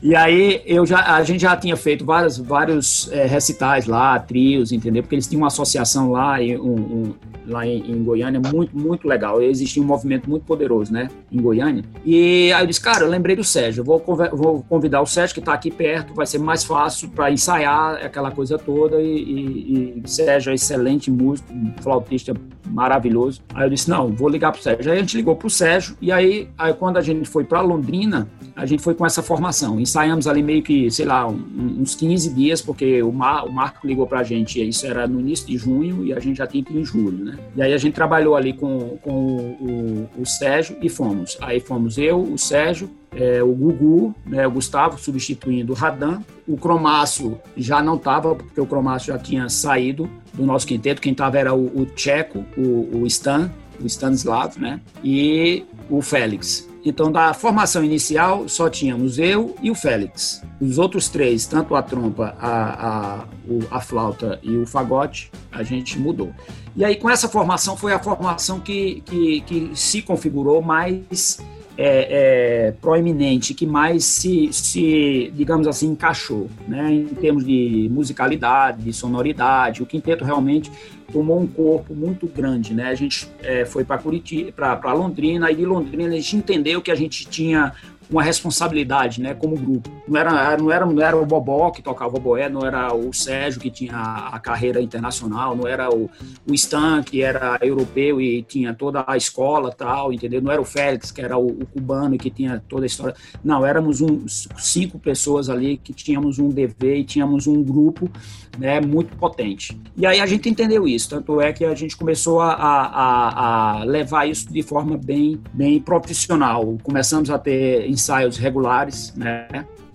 E aí eu já, a gente já tinha feito vários, vários é, recitais lá, trios, entendeu? Porque eles tinham uma associação lá, um, um, lá em, em, Goiânia muito, muito legal. Existia um movimento muito poderoso, né? Em Goiânia. E aí eu disse, cara, eu lembrei do Sérgio, vou, vou convidar o Sérgio, que está aqui perto, vai ser mais fácil para ensaiar aquela coisa toda. E, e, e Sérgio é excelente músico, um flautista maravilhoso. Aí eu disse, não, vou ligar pro Sérgio. Aí a gente ligou pro Sérgio, e aí, aí quando a gente foi para Londrina, a gente foi com essa formação ensaiamos ali meio que, sei lá, uns 15 dias, porque o, Mar, o Marco ligou pra gente, isso era no início de junho e a gente já tinha que ir em julho, né? E aí a gente trabalhou ali com, com o, o, o Sérgio e fomos. Aí fomos eu, o Sérgio, é, o Gugu, né, o Gustavo substituindo o Radan. O Cromácio já não estava, porque o Cromácio já tinha saído do nosso quinteto. Quem estava era o, o Tcheco, o, o Stan, o Stanislav, né? E o Félix. Então, da formação inicial, só tínhamos eu e o Félix. Os outros três, tanto a trompa, a, a, a flauta e o fagote, a gente mudou. E aí, com essa formação, foi a formação que, que, que se configurou mais é, é, proeminente, que mais se, se, digamos assim, encaixou, né? em termos de musicalidade, de sonoridade. O quinteto realmente tomou um corpo muito grande, né? A gente é, foi para Curitiba, para Londrina, e de Londrina a gente entendeu que a gente tinha uma responsabilidade, né, como grupo. Não era, não era, não era o Bobó que tocava o boé, não era o Sérgio que tinha a, carreira internacional, não era o, o Stan que era europeu e tinha toda a escola tal, entendeu? Não era o Félix que era o, o cubano e que tinha toda a história. Não, éramos uns cinco pessoas ali que tínhamos um dever e tínhamos um grupo, né, muito potente. E aí a gente entendeu isso, tanto é que a gente começou a, a, a levar isso de forma bem, bem profissional. Começamos a ter ensaios regulares, né?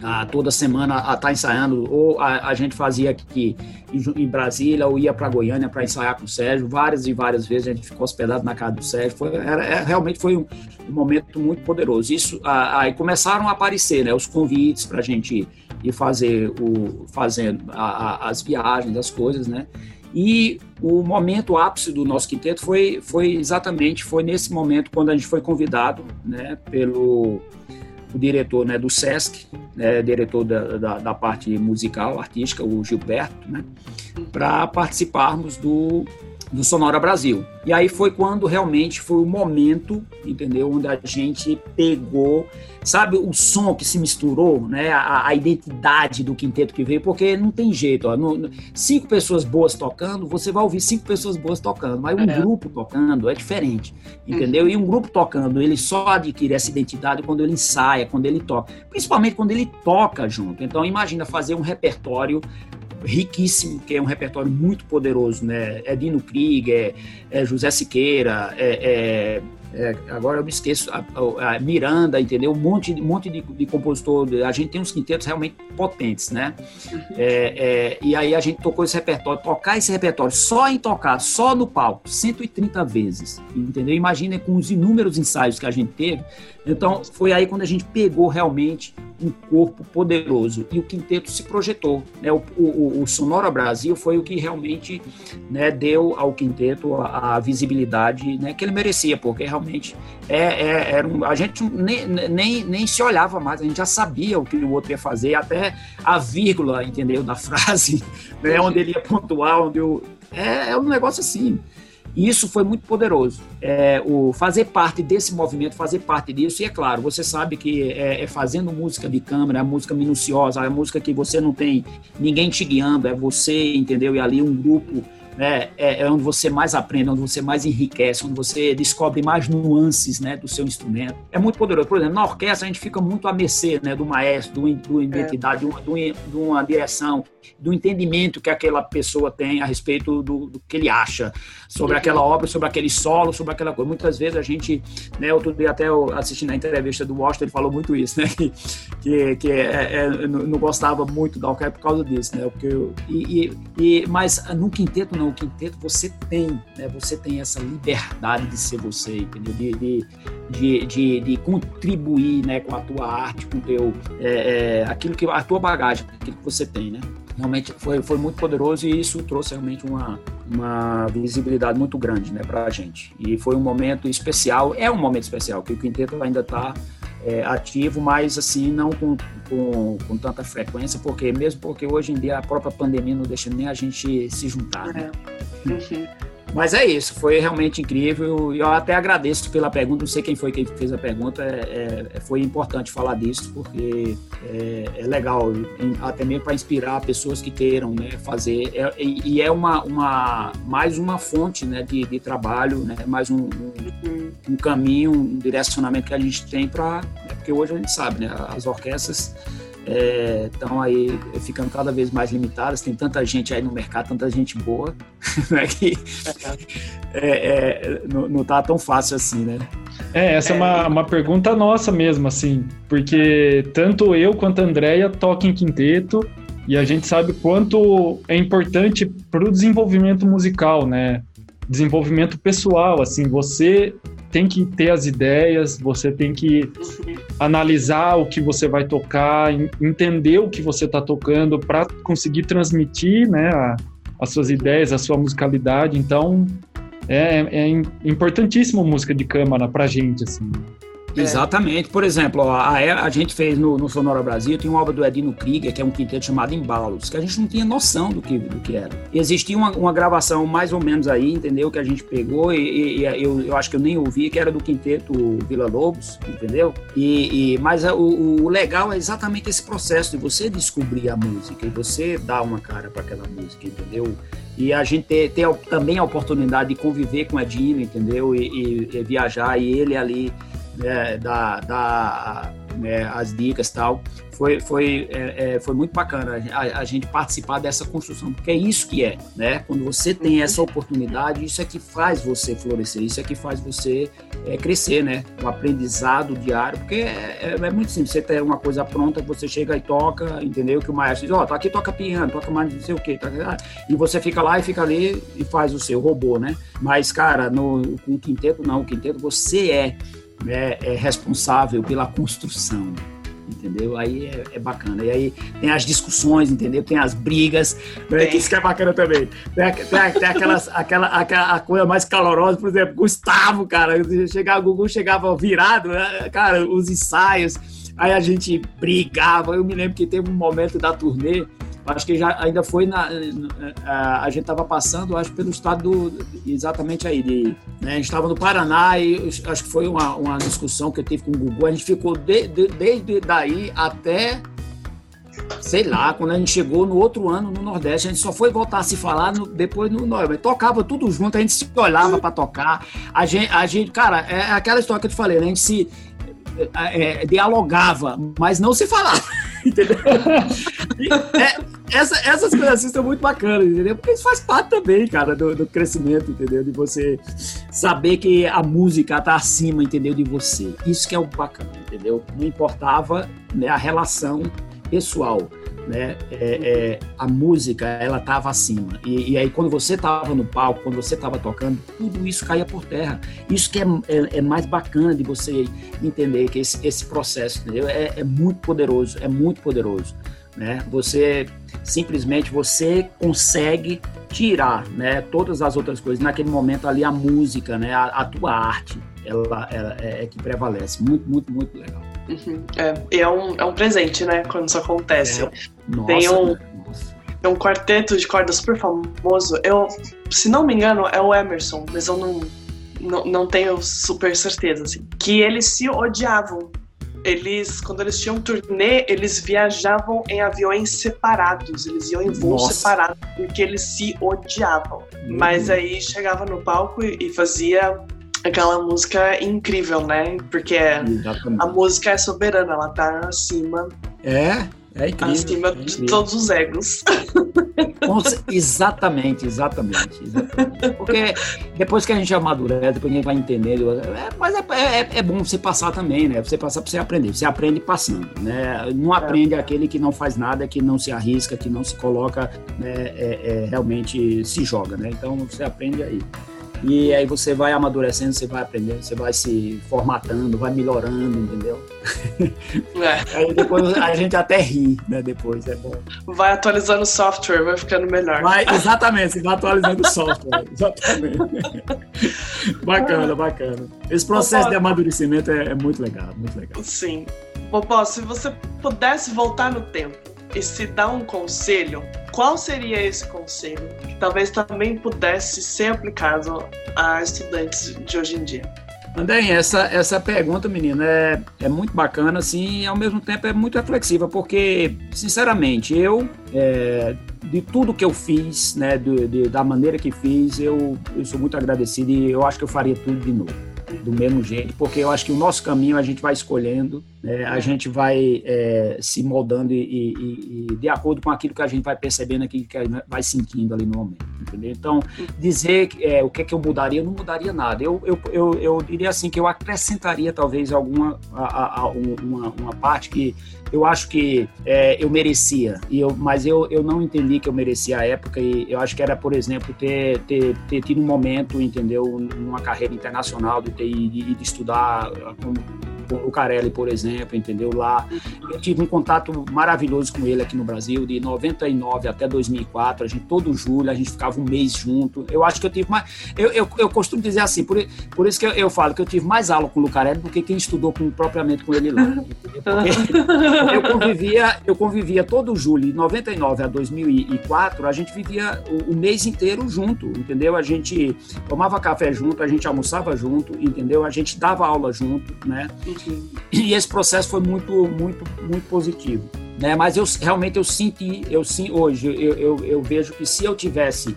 Ah, toda semana a tá ensaiando, ou a, a gente fazia aqui em, em Brasília, ou ia para Goiânia para ensaiar com o Sérgio, várias e várias vezes a gente ficou hospedado na casa do Sérgio, foi, era, é, realmente foi um, um, momento muito poderoso. Isso, aí começaram a aparecer, né, os convites para a gente ir fazer o, fazendo a, a, as viagens, as coisas, né, e o momento ápice do nosso quinteto foi, foi exatamente foi nesse momento quando a gente foi convidado né, pelo o diretor né, do SESC, né, diretor da, da, da, parte musical, artística, o Gilberto, né, para participarmos do, do Sonora Brasil. E aí foi quando realmente foi o momento, entendeu, onde a gente pegou, sabe, o som que se misturou, né, a, a identidade do quinteto que veio, porque não tem jeito, ó, no, cinco pessoas boas tocando, você vai ouvir cinco pessoas boas tocando, mas um é. grupo tocando é diferente, entendeu? E um grupo tocando, ele só adquire essa identidade quando ele ensaia, quando ele toca, principalmente quando ele toca junto. Então imagina fazer um repertório riquíssimo, que é um repertório muito poderoso, né? É Dino Krieger, é, José Siqueira, é, é é, agora eu me esqueço, a, a, Miranda, entendeu? Um monte, um monte de, de compositor, a gente tem uns quintetos realmente potentes, né? É, é, e aí a gente tocou esse repertório, tocar esse repertório só em tocar, só no palco, 130 vezes, entendeu? Imagina com os inúmeros ensaios que a gente teve. Então, foi aí quando a gente pegou realmente um corpo poderoso e o quinteto se projetou. Né? O, o, o Sonora Brasil foi o que realmente né, deu ao quinteto a, a visibilidade né, que ele merecia, porque realmente é, é, era um, a gente nem, nem, nem se olhava mais, a gente já sabia o que o outro ia fazer, até a vírgula, entendeu, da frase, né, onde ele ia pontuar, onde eu, é, é um negócio assim. E isso foi muito poderoso. É, o fazer parte desse movimento, fazer parte disso, e é claro, você sabe que é, é fazendo música de câmera, é música minuciosa, é música que você não tem ninguém te guiando, é você, entendeu? E ali um grupo né, é, é, onde você mais aprende, onde você mais enriquece, onde você descobre mais nuances né, do seu instrumento. É muito poderoso. Por exemplo, na orquestra a gente fica muito a mercê né, do maestro, do, do identidade, é. do, de uma direção, do entendimento que aquela pessoa tem a respeito do, do que ele acha sobre aquela obra, sobre aquele solo, sobre aquela coisa. Muitas vezes a gente, né, outro dia até assistindo a entrevista do Washington, ele falou muito isso, né, que, que, é, é, não gostava muito da orquestra por causa disso, né, porque e, e, e, mas no quinteto não, no quinteto você tem, né, você tem essa liberdade de ser você, entendeu? De, de, de, de, de contribuir, né, com a tua arte, com o teu, é, é, aquilo que, a tua bagagem, aquilo que você tem, né? Realmente foi, foi muito poderoso e isso trouxe realmente uma, uma visibilidade muito grande, né, para a gente. E foi um momento especial, é um momento especial, que o quinteto ainda está é, ativo, mas assim, não com, com, com, tanta frequência, porque mesmo porque hoje em dia a própria pandemia não deixa nem a gente se juntar. Né? É. Uhum. Mas é isso, foi realmente incrível. E eu até agradeço pela pergunta. Não sei quem foi quem fez a pergunta. É, é, foi importante falar disso, porque é, é legal, até mesmo para inspirar pessoas que queiram né, fazer. É, e é uma, uma, mais uma fonte né, de, de trabalho, né, mais um, um, um, caminho, um direcionamento que a gente tem para. Né, porque hoje a gente sabe, né, as orquestras estão é, aí ficando cada vez mais limitadas. Tem tanta gente aí no mercado, tanta gente boa, né, que é, é, não, não tá tão fácil assim, né? É, essa é, uma, uma pergunta nossa mesmo, assim, porque tanto eu quanto a Andrea tocam em quinteto e a gente sabe quanto é importante para o desenvolvimento musical, né? Desenvolvimento pessoal, assim, você tem que ter as ideias, você tem que analisar o que você vai tocar, entender o que você está tocando para conseguir transmitir, né, a, as suas ideias, a sua musicalidade. Então, é, é importantíssimo música de câmara para gente, assim. É. Exatamente. Por exemplo, a, a, gente fez no, no, Sonora Brasil, tem uma obra do Edino Krieger, que é um quinteto chamado Embalos, que a gente não tinha noção do que, do que era. Existia uma, uma gravação mais ou menos aí, entendeu? Que a gente pegou e, e, eu, eu acho que eu nem ouvi, que era do quinteto Vila Lobos, entendeu? E, e mas o, o, legal é exatamente esse processo de você descobrir a música e você dar uma cara para aquela música, entendeu? e a gente ter, ter, também a oportunidade de conviver com o Edino, entendeu? E, e, e viajar e ele ali né, as dicas tal. Foi, foi, é, é, foi muito bacana a, a, gente participar dessa construção, porque é isso que é, né? Quando você tem essa oportunidade, isso é que faz você florescer, isso é que faz você é, crescer, né? O aprendizado diário, porque é, é, é, muito simples, você tem uma coisa pronta, você chega e toca, entendeu? Que o maestro diz, ó, oh, tá aqui toca piano, toca mais não sei o quê, tá, e você fica lá e fica ali e faz o seu robô, né? Mas, cara, no, com o quinteto, não, o quinteto você é é, é responsável pela construção entendeu? Aí é, é, bacana. E aí tem as discussões, entendeu? Tem as brigas, né? que isso que é bacana também. Tem, tem, tem aquelas, aquela, aquela a coisa mais calorosa, por exemplo, Gustavo, cara, chegava, o Gugu chegava virado, né? cara, os ensaios, aí a gente brigava. Eu me lembro que teve um momento da turnê acho que já ainda foi na, a, a gente estava passando acho pelo estado do, exatamente aí de né, estava no Paraná e acho que foi uma, uma discussão que eu tive com o Gugu a gente ficou de, de, desde daí até sei lá, quando a gente chegou no outro ano no Nordeste, a gente só foi voltar a se falar no, depois no Nordeste. Tocava tudo junto, a gente se olhava para tocar. A gente, a gente, cara, é aquela história que eu te falei, né? A gente se é, dialogava, mas não se falava, entendeu? É, essa, essas coisas assim são muito bacanas, entendeu? Porque isso faz parte também, cara, do, do, crescimento, entendeu? De você saber que a música tá acima, entendeu? De você. Isso que é o bacana, entendeu? Não importava né, a relação pessoal né? É, é, a música ela estava acima e, e, aí quando você estava no palco, quando você estava tocando, tudo isso caía por terra. Isso que é, é, é, mais bacana de você entender que esse, esse processo, entendeu? É, é muito poderoso, é muito poderoso, né? Você simplesmente você consegue tirar, né? Todas as outras coisas naquele momento ali a música, né? A, a tua arte, ela, ela é, é que prevalece. Muito, muito, muito legal. Uhum. É, e é um, é um presente, né? Quando isso acontece. É. Nossa, tem um, tem um quarteto de corda super famoso. Eu, se não me engano, é o Emerson, mas eu não, não, não tenho super certeza, assim. Que eles se odiavam. Eles, quando eles tinham turnê, eles viajavam em aviões separados, eles iam em voos Nossa. separados, porque eles se odiavam. Uhum. Mas aí chegava no palco e e fazia aquela música incrível, né? Porque a Exatamente. música é soberana, ela tá acima, É, é incrível. acima é de incrível. todos os egos. Exatamente, exatamente, exatamente. Porque depois que a gente amadurece, depois a gente vai entendendo. é- mas é, é- é bom você passar também, né? Você passar para você aprender. Você aprende passando, né? Não aprende aquele que não faz nada, que não se arrisca, que não se coloca, né? É- é, realmente se joga, né? Então você aprende aí. E aí você vai amadurecendo, você vai aprendendo, você vai se formatando, vai melhorando, entendeu? É, Aí depois a gente até ri, né? Depois é bom. vai atualizando o software, vai ficando melhor. Vai, exatamente, você vai atualizando o software. Exatamente. bacana, bacana. Esse processo de amadurecimento é, é muito legal, muito legal. Sim. Popó, se você pudesse voltar no tempo e se dar um conselho, qual seria esse conselho que talvez também pudesse ser aplicado a estudantes de hoje em dia? André, essa, essa pergunta, menina, é, é muito bacana, assim, e ao mesmo tempo é muito reflexiva, porque, sinceramente, eu, é, de tudo que eu fiz, né, do- de- da maneira que fiz, eu, eu sou muito agradecido e eu acho que eu faria tudo de novo, do mesmo jeito, porque eu acho que o nosso caminho a gente vai escolhendo, né, a gente vai é, se moldando e, e- e- de acordo com aquilo que a gente vai percebendo, aquilo que a gente vai sentindo ali no momento, entendeu? Então, dizer é, o que é que eu mudaria, eu não mudaria nada. Eu, eu, eu, eu diria assim que eu acrescentaria talvez alguma a, a- um- uma, uma parte que eu acho que é, eu merecia, e eu, mas eu, eu não entendi que eu merecia a época e eu acho que era, por exemplo, ter, ter, ter tido um momento, entendeu, numa carreira internacional, de ter ido estudar como o Carelli, por exemplo, entendeu? Lá eu tive um contato maravilhoso com ele aqui no Brasil, de 99 até 2004. A gente, todo julho, a gente ficava um mês junto. Eu acho que eu tive mais. Eu, eu, eu costumo dizer assim, por, por isso que eu, eu falo que eu tive mais aula com o Lucarelli do que quem estudou com, propriamente com ele lá. Porque eu convivia, eu convivia todo julho, de 99 a 2004, a gente vivia o, o mês inteiro junto, entendeu? A gente tomava café junto, a gente almoçava junto, entendeu? A gente dava aula junto, né? E esse processo foi muito, muito, muito positivo. Né? Mas eu realmente eu senti, eu sim, hoje eu, eu, eu vejo que se eu tivesse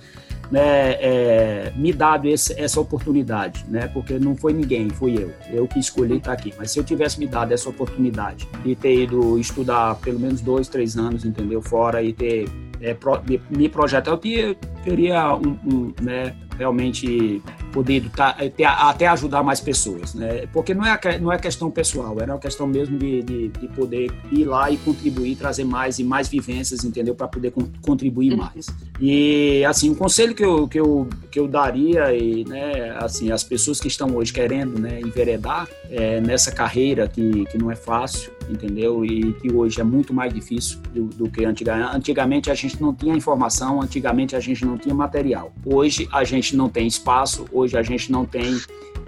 né, é, me dado esse, essa oportunidade, né? Porque não foi ninguém, fui eu, eu que escolhi estar aqui. Mas se eu tivesse me dado essa oportunidade de ter ido estudar pelo menos dois, três anos, entendeu, fora e ter é, pro, me, me projetar, eu teria, teria um, um, né, realmente poder ter, até ajudar mais pessoas, né? Porque não é, não é questão pessoal, era uma questão mesmo de, de, de poder ir lá e contribuir, trazer mais e mais vivências, entendeu? Para poder con contribuir mais. E, assim, um conselho que eu, que eu, que eu daria, e, né, assim, as pessoas que estão hoje querendo né, enveredar é, nessa carreira que, que não é fácil, entendeu? E que hoje é muito mais difícil do, do que antigamente. Antigamente a gente não tinha informação, antigamente a gente não tinha material. Hoje a gente não tem espaço, hoje a gente não tem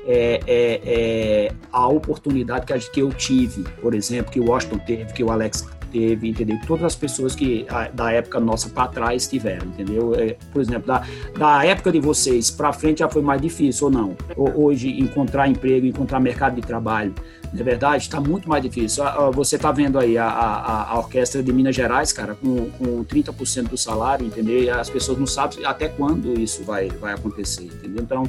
é, é, é, a oportunidade que, a, que eu tive, por exemplo, que o Washington teve, que o Alex teve, entendeu? Todas as pessoas que a, da época nossa para trás tiveram, entendeu? É, por exemplo, da, da época de vocês para frente já foi mais difícil ou não? Hoje encontrar emprego, encontrar mercado de trabalho, na verdade, está muito mais difícil. Você está vendo aí a, a, a, orquestra de Minas Gerais, cara, com, com 30% do salário, entendeu? E as pessoas não sabem até quando isso vai, vai acontecer, entendeu? Então,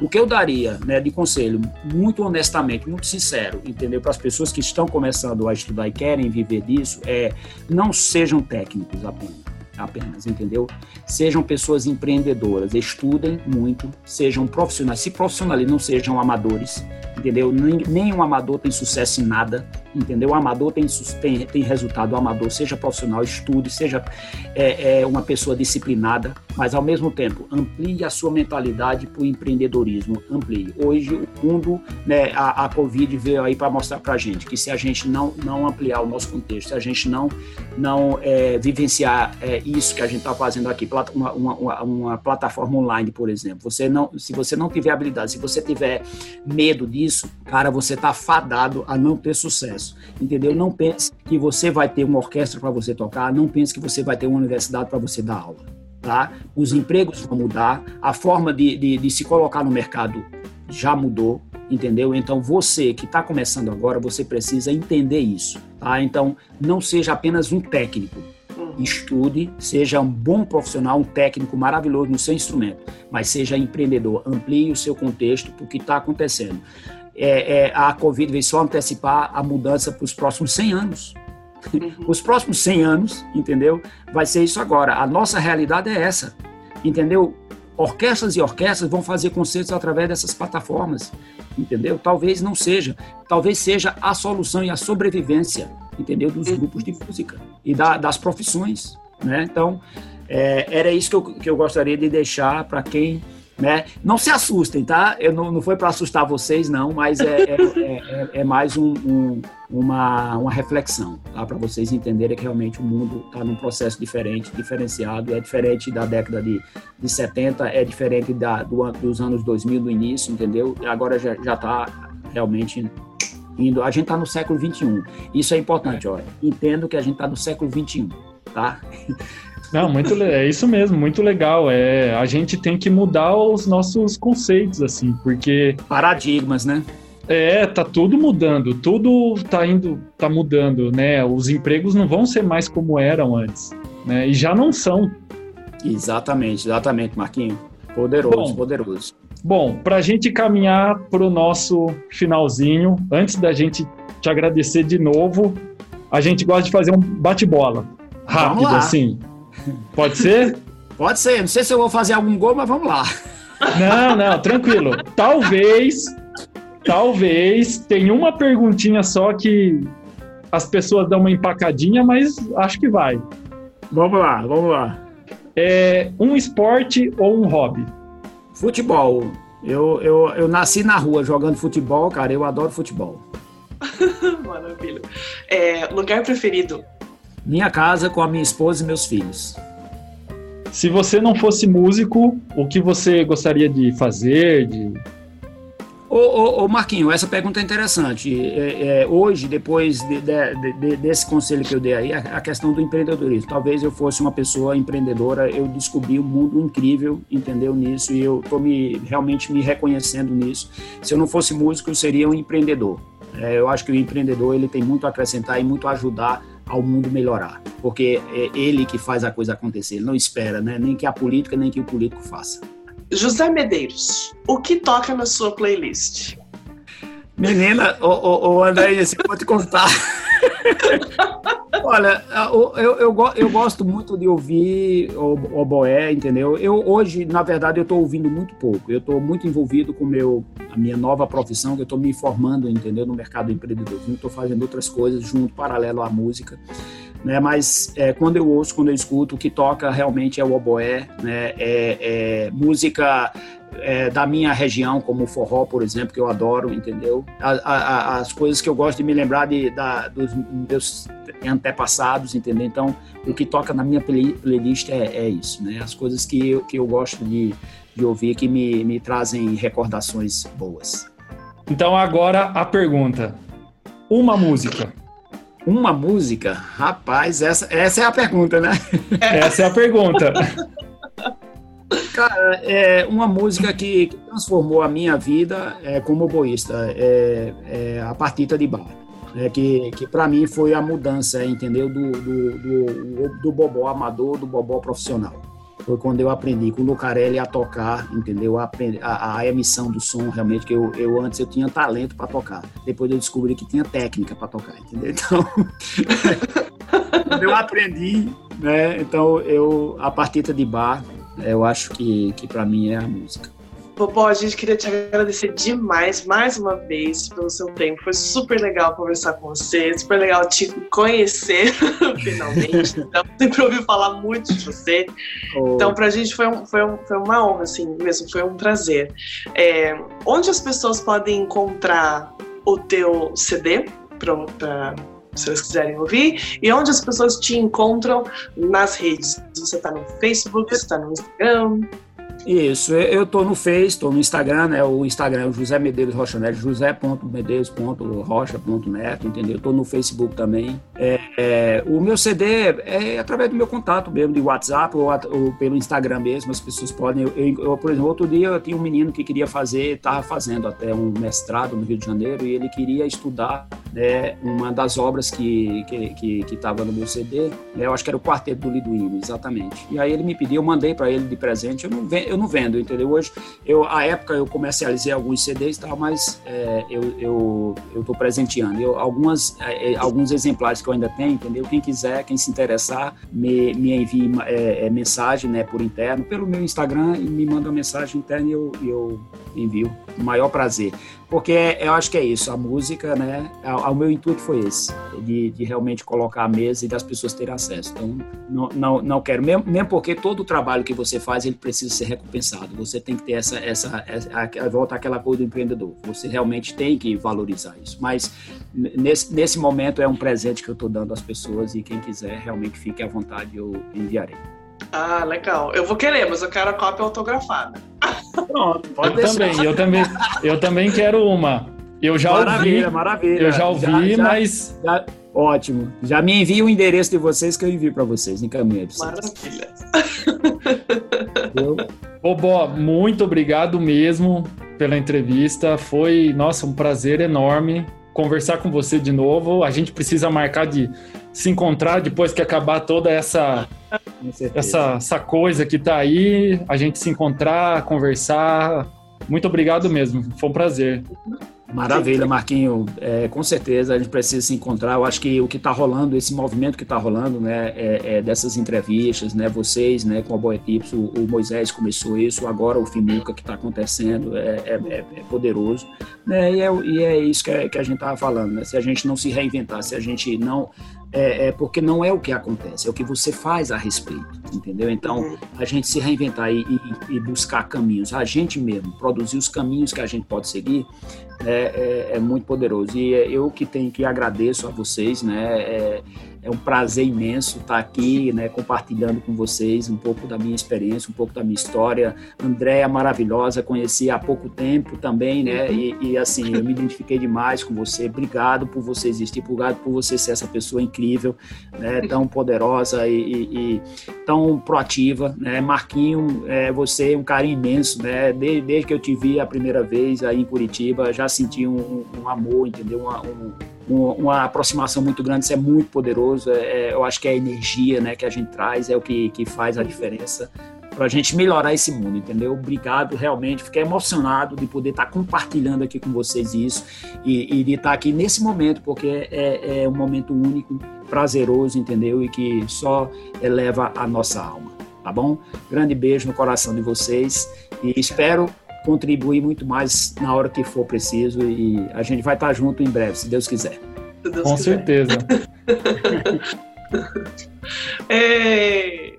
o que eu daria né, de conselho, muito honestamente, muito sincero, entendeu? Para as pessoas que estão começando a estudar e querem viver disso, é não sejam técnicos apenas apenas, entendeu? Sejam pessoas empreendedoras, estudem muito, sejam profissionais, se profissionalizem, não sejam amadores, entendeu? Nenhum amador tem sucesso em nada, entendeu? O amador tem, tem, tem resultado, o amador seja profissional, estude, seja é, é, uma pessoa disciplinada, mas ao mesmo tempo amplie a sua mentalidade para o empreendedorismo, amplie. Hoje o mundo, né, a, a Covid veio aí para mostrar para a gente que se a gente não, não ampliar o nosso contexto, se a gente não, não é, vivenciar isso que a gente está fazendo aqui, uma, uma, uma, plataforma online, por exemplo, você não, se você não tiver habilidade, se você tiver medo disso, cara, você está fadado a não ter sucesso, entendeu? Não pense que você vai ter uma orquestra para você tocar, não pense que você vai ter uma universidade para você dar aula, tá? Os empregos vão mudar, a forma de, de, de se colocar no mercado já mudou, entendeu? Então você que está começando agora, você precisa entender isso, tá? Então não seja apenas um técnico, uhum. estude, seja um bom profissional, um técnico maravilhoso no seu instrumento, mas seja empreendedor, amplie o seu contexto para o que está acontecendo. É, é, a Covid veio só antecipar a mudança para os próximos 100 anos. Uhum. Os próximos 100 anos, entendeu? Vai ser isso agora. A nossa realidade é essa, entendeu? Orquestras e orquestras vão fazer concertos através dessas plataformas, entendeu? Talvez não seja, talvez seja a solução e a sobrevivência, entendeu? Dos uhum. grupos de música e da, das profissões, né? Então, é, era isso que eu, que eu gostaria de deixar para quem né? Não se assustem, tá? Eu não, não foi para assustar vocês, não, mas é, é, é, é mais um, um, uma, uma reflexão, tá? Para vocês entenderem que realmente o mundo está num processo diferente, diferenciado, é diferente da década de, de 70, é diferente da, do, dos anos 2000 do início, entendeu? E agora já está realmente indo. A gente está no século 21. Isso é importante, olha. Entendo que a gente está no século 21, tá? Não, muito é isso mesmo, muito legal. É, a gente tem que mudar os nossos conceitos, assim, porque. Paradigmas, né? É, tá tudo mudando, tudo tá indo, tá mudando, né? Os empregos não vão ser mais como eram antes, né? E já não são. Exatamente, exatamente, Marquinho. Poderoso, bom, poderoso. Bom, para a gente caminhar para o nosso finalzinho, antes da gente te agradecer de novo, a gente gosta de fazer um bate-bola rápido, assim. Pode ser? Pode ser. Não sei se eu vou fazer algum gol, mas vamos lá. Não, não, tranquilo. Talvez, talvez tenha uma perguntinha só que as pessoas dão uma empacadinha, mas acho que vai. Vamos lá, vamos lá. É um esporte ou um hobby? Futebol. Eu, eu, eu nasci na rua jogando futebol, cara. Eu adoro futebol. Maravilha. É, lugar preferido? Minha casa com a minha esposa e meus filhos. Se você não fosse músico, o que você gostaria de fazer? De... Ô, ô, ô Marquinho, essa pergunta é interessante. É, é, hoje, depois de, de, de, desse conselho que eu dei aí, a questão do empreendedorismo. Talvez eu fosse uma pessoa empreendedora, eu descobri um mundo incrível, entendeu, nisso, e eu estou me, realmente me reconhecendo nisso. Se eu não fosse músico, eu seria um empreendedor. É, eu acho que o empreendedor ele tem muito a acrescentar e muito a ajudar ao mundo melhorar, porque é ele que faz a coisa acontecer, ele não espera, né? nem que a política, nem que o político faça. José Medeiros, o que toca na sua playlist? Menina, ô André, você pode contar. Olha, eu, eu, eu, gosto muito de ouvir o oboé, entendeu? Eu hoje, na verdade, eu estou ouvindo muito pouco. Eu estou muito envolvido com meu, a minha nova profissão, que eu estou me formando, entendeu, no mercado empreendedorismo. Estou fazendo outras coisas junto, paralelo à música. Né, mas é, quando eu ouço, quando eu escuto, o que toca realmente é o oboé, né, é, é música é, da minha região, como o forró, por exemplo, que eu adoro, entendeu? A, a, as coisas que eu gosto de me lembrar de, da, dos meus antepassados, entendeu? Então, o que toca na minha play, playlist é, é, isso, né? As coisas que eu, que eu gosto de, de ouvir que me, me trazem recordações boas. Então, agora a pergunta: uma música. Uma música? Rapaz, essa, essa é a pergunta, né? Essa é a pergunta. Cara, é uma música que, transformou a minha vida é, como boísta, é, é a partita de bar. É, que que para mim foi a mudança, entendeu? Do, do, do, do bobó amador, do bobó profissional. Foi quando eu aprendi com o Lucarelli a tocar, entendeu? A, a, a, emissão do som, realmente, que eu, eu antes eu tinha talento para tocar. Depois eu descobri que tinha técnica para tocar, entendeu? Então, eu aprendi, né? Então, eu, a partita de bar eu acho que, que para mim é a música. Popó, a gente queria te agradecer demais, mais uma vez, pelo seu tempo. Foi super legal conversar com você, super legal te conhecer, finalmente. Então, sempre ouvi falar muito de você. Oh. Então, pra gente foi, um, foi, um, foi uma honra, assim, mesmo, foi um prazer. É, onde as pessoas podem encontrar o teu CD para se eles quiserem ouvir, e onde as pessoas te encontram nas redes. Você está no Facebook, você está no Instagram. Isso, eu estou no Face, estou no Instagram, né? O Instagram é o José Medeiros Rocha Neto, josé.medeiros.rocha.neto, entendeu? Estou no Facebook também. É, é, o meu CD é através do meu contato mesmo, de WhatsApp ou, ou pelo Instagram mesmo, as pessoas podem. Eu, eu, por exemplo, outro dia eu tinha um menino que queria fazer, estava fazendo até um mestrado no Rio de Janeiro e ele queria estudar né, uma das obras que estava que, que, que no meu CD, né, eu acho que era o Quarteto do Liduíno, exatamente. E aí ele me pediu, eu mandei para ele de presente, eu não, eu não vendo, entendeu? Hoje, eu, a época eu comercializei alguns CDs e tal, mas é, eu, eu, eu tô presenteando. Eu, algumas, é, é, alguns exemplares que eu ainda tenho, entendeu? Quem quiser, quem se interessar, me, me envie é, é, mensagem né, por interno, pelo meu Instagram e me manda uma mensagem interna e eu, eu envio. O maior prazer porque eu acho que é isso, a música, né? O meu intuito foi esse, de, de realmente colocar a mesa e das pessoas terem acesso. Então, não, não, não quero, mesmo, mesmo porque todo o trabalho que você faz, ele precisa ser recompensado. Você tem que ter essa, essa, essa volta àquela coisa do empreendedor. Você realmente tem que valorizar isso. Mas nesse, nesse momento é um presente que eu estou dando às pessoas e quem quiser realmente fique à vontade, eu enviarei. Ah, legal. Eu vou querer, mas eu quero a cópia autografada. Pronto, pode eu deixar. também, eu também, eu também quero uma. Eu já maravilha, ouvi. Maravilha, Eu já ouvi, já, mas. Já, ótimo. Já me envia o endereço de vocês que eu envio para vocês, encaminho pra vocês. Maravilha. Bobó, muito obrigado mesmo pela entrevista. Foi, nossa, um prazer enorme conversar com você de novo. A gente precisa marcar de se encontrar depois que acabar toda essa essa, essa coisa que tá aí, a gente se encontrar, conversar. Muito obrigado mesmo, foi um prazer. Maravilha, Marquinho. É, com certeza a gente precisa se encontrar. Eu acho que o que está rolando, esse movimento que está rolando, né, é, é, dessas entrevistas, né, vocês, né, com a Boa o, o, Moisés começou isso, agora o Fimuca que está acontecendo é, é, é, é, poderoso, né, e é, e é isso que, que a gente estava falando, né, se a gente não se reinventar, se a gente não é, é, porque não é o que acontece, é o que você faz a respeito, entendeu? Então, uhum. a gente se reinventar e, e, e, buscar caminhos, a gente mesmo, produzir os caminhos que a gente pode seguir, é, é, é muito poderoso. E é eu que tenho que agradeço a vocês, né? É, um prazer imenso estar aqui, né, compartilhando com vocês um pouco da minha experiência, um pouco da minha história. Andréia maravilhosa, conheci há pouco tempo também, né? Uhum. E, e, assim, eu me identifiquei demais com você. Obrigado por você existir, obrigado por você ser essa pessoa incrível, né? Tão poderosa e, e, e tão proativa, né? Marquinho, é, você é um carinho imenso, né? Desde, desde, que eu te vi a primeira vez aí em Curitiba, já senti um, um amor, entendeu? Uma, um, uma aproximação muito grande, isso é muito poderoso. É, é, eu acho que é a energia né, que a gente traz é o que, que faz a diferença para a gente melhorar esse mundo, entendeu? Obrigado, realmente. Fiquei emocionado de poder estar compartilhando aqui com vocês isso e, e de estar aqui nesse momento, porque é, é um momento único, prazeroso, entendeu? E que só eleva a nossa alma, tá bom? Grande beijo no coração de vocês e espero contribuir muito mais na hora que for preciso e a gente vai estar junto em breve, se Deus quiser. Se Deus Com quiser. certeza. é...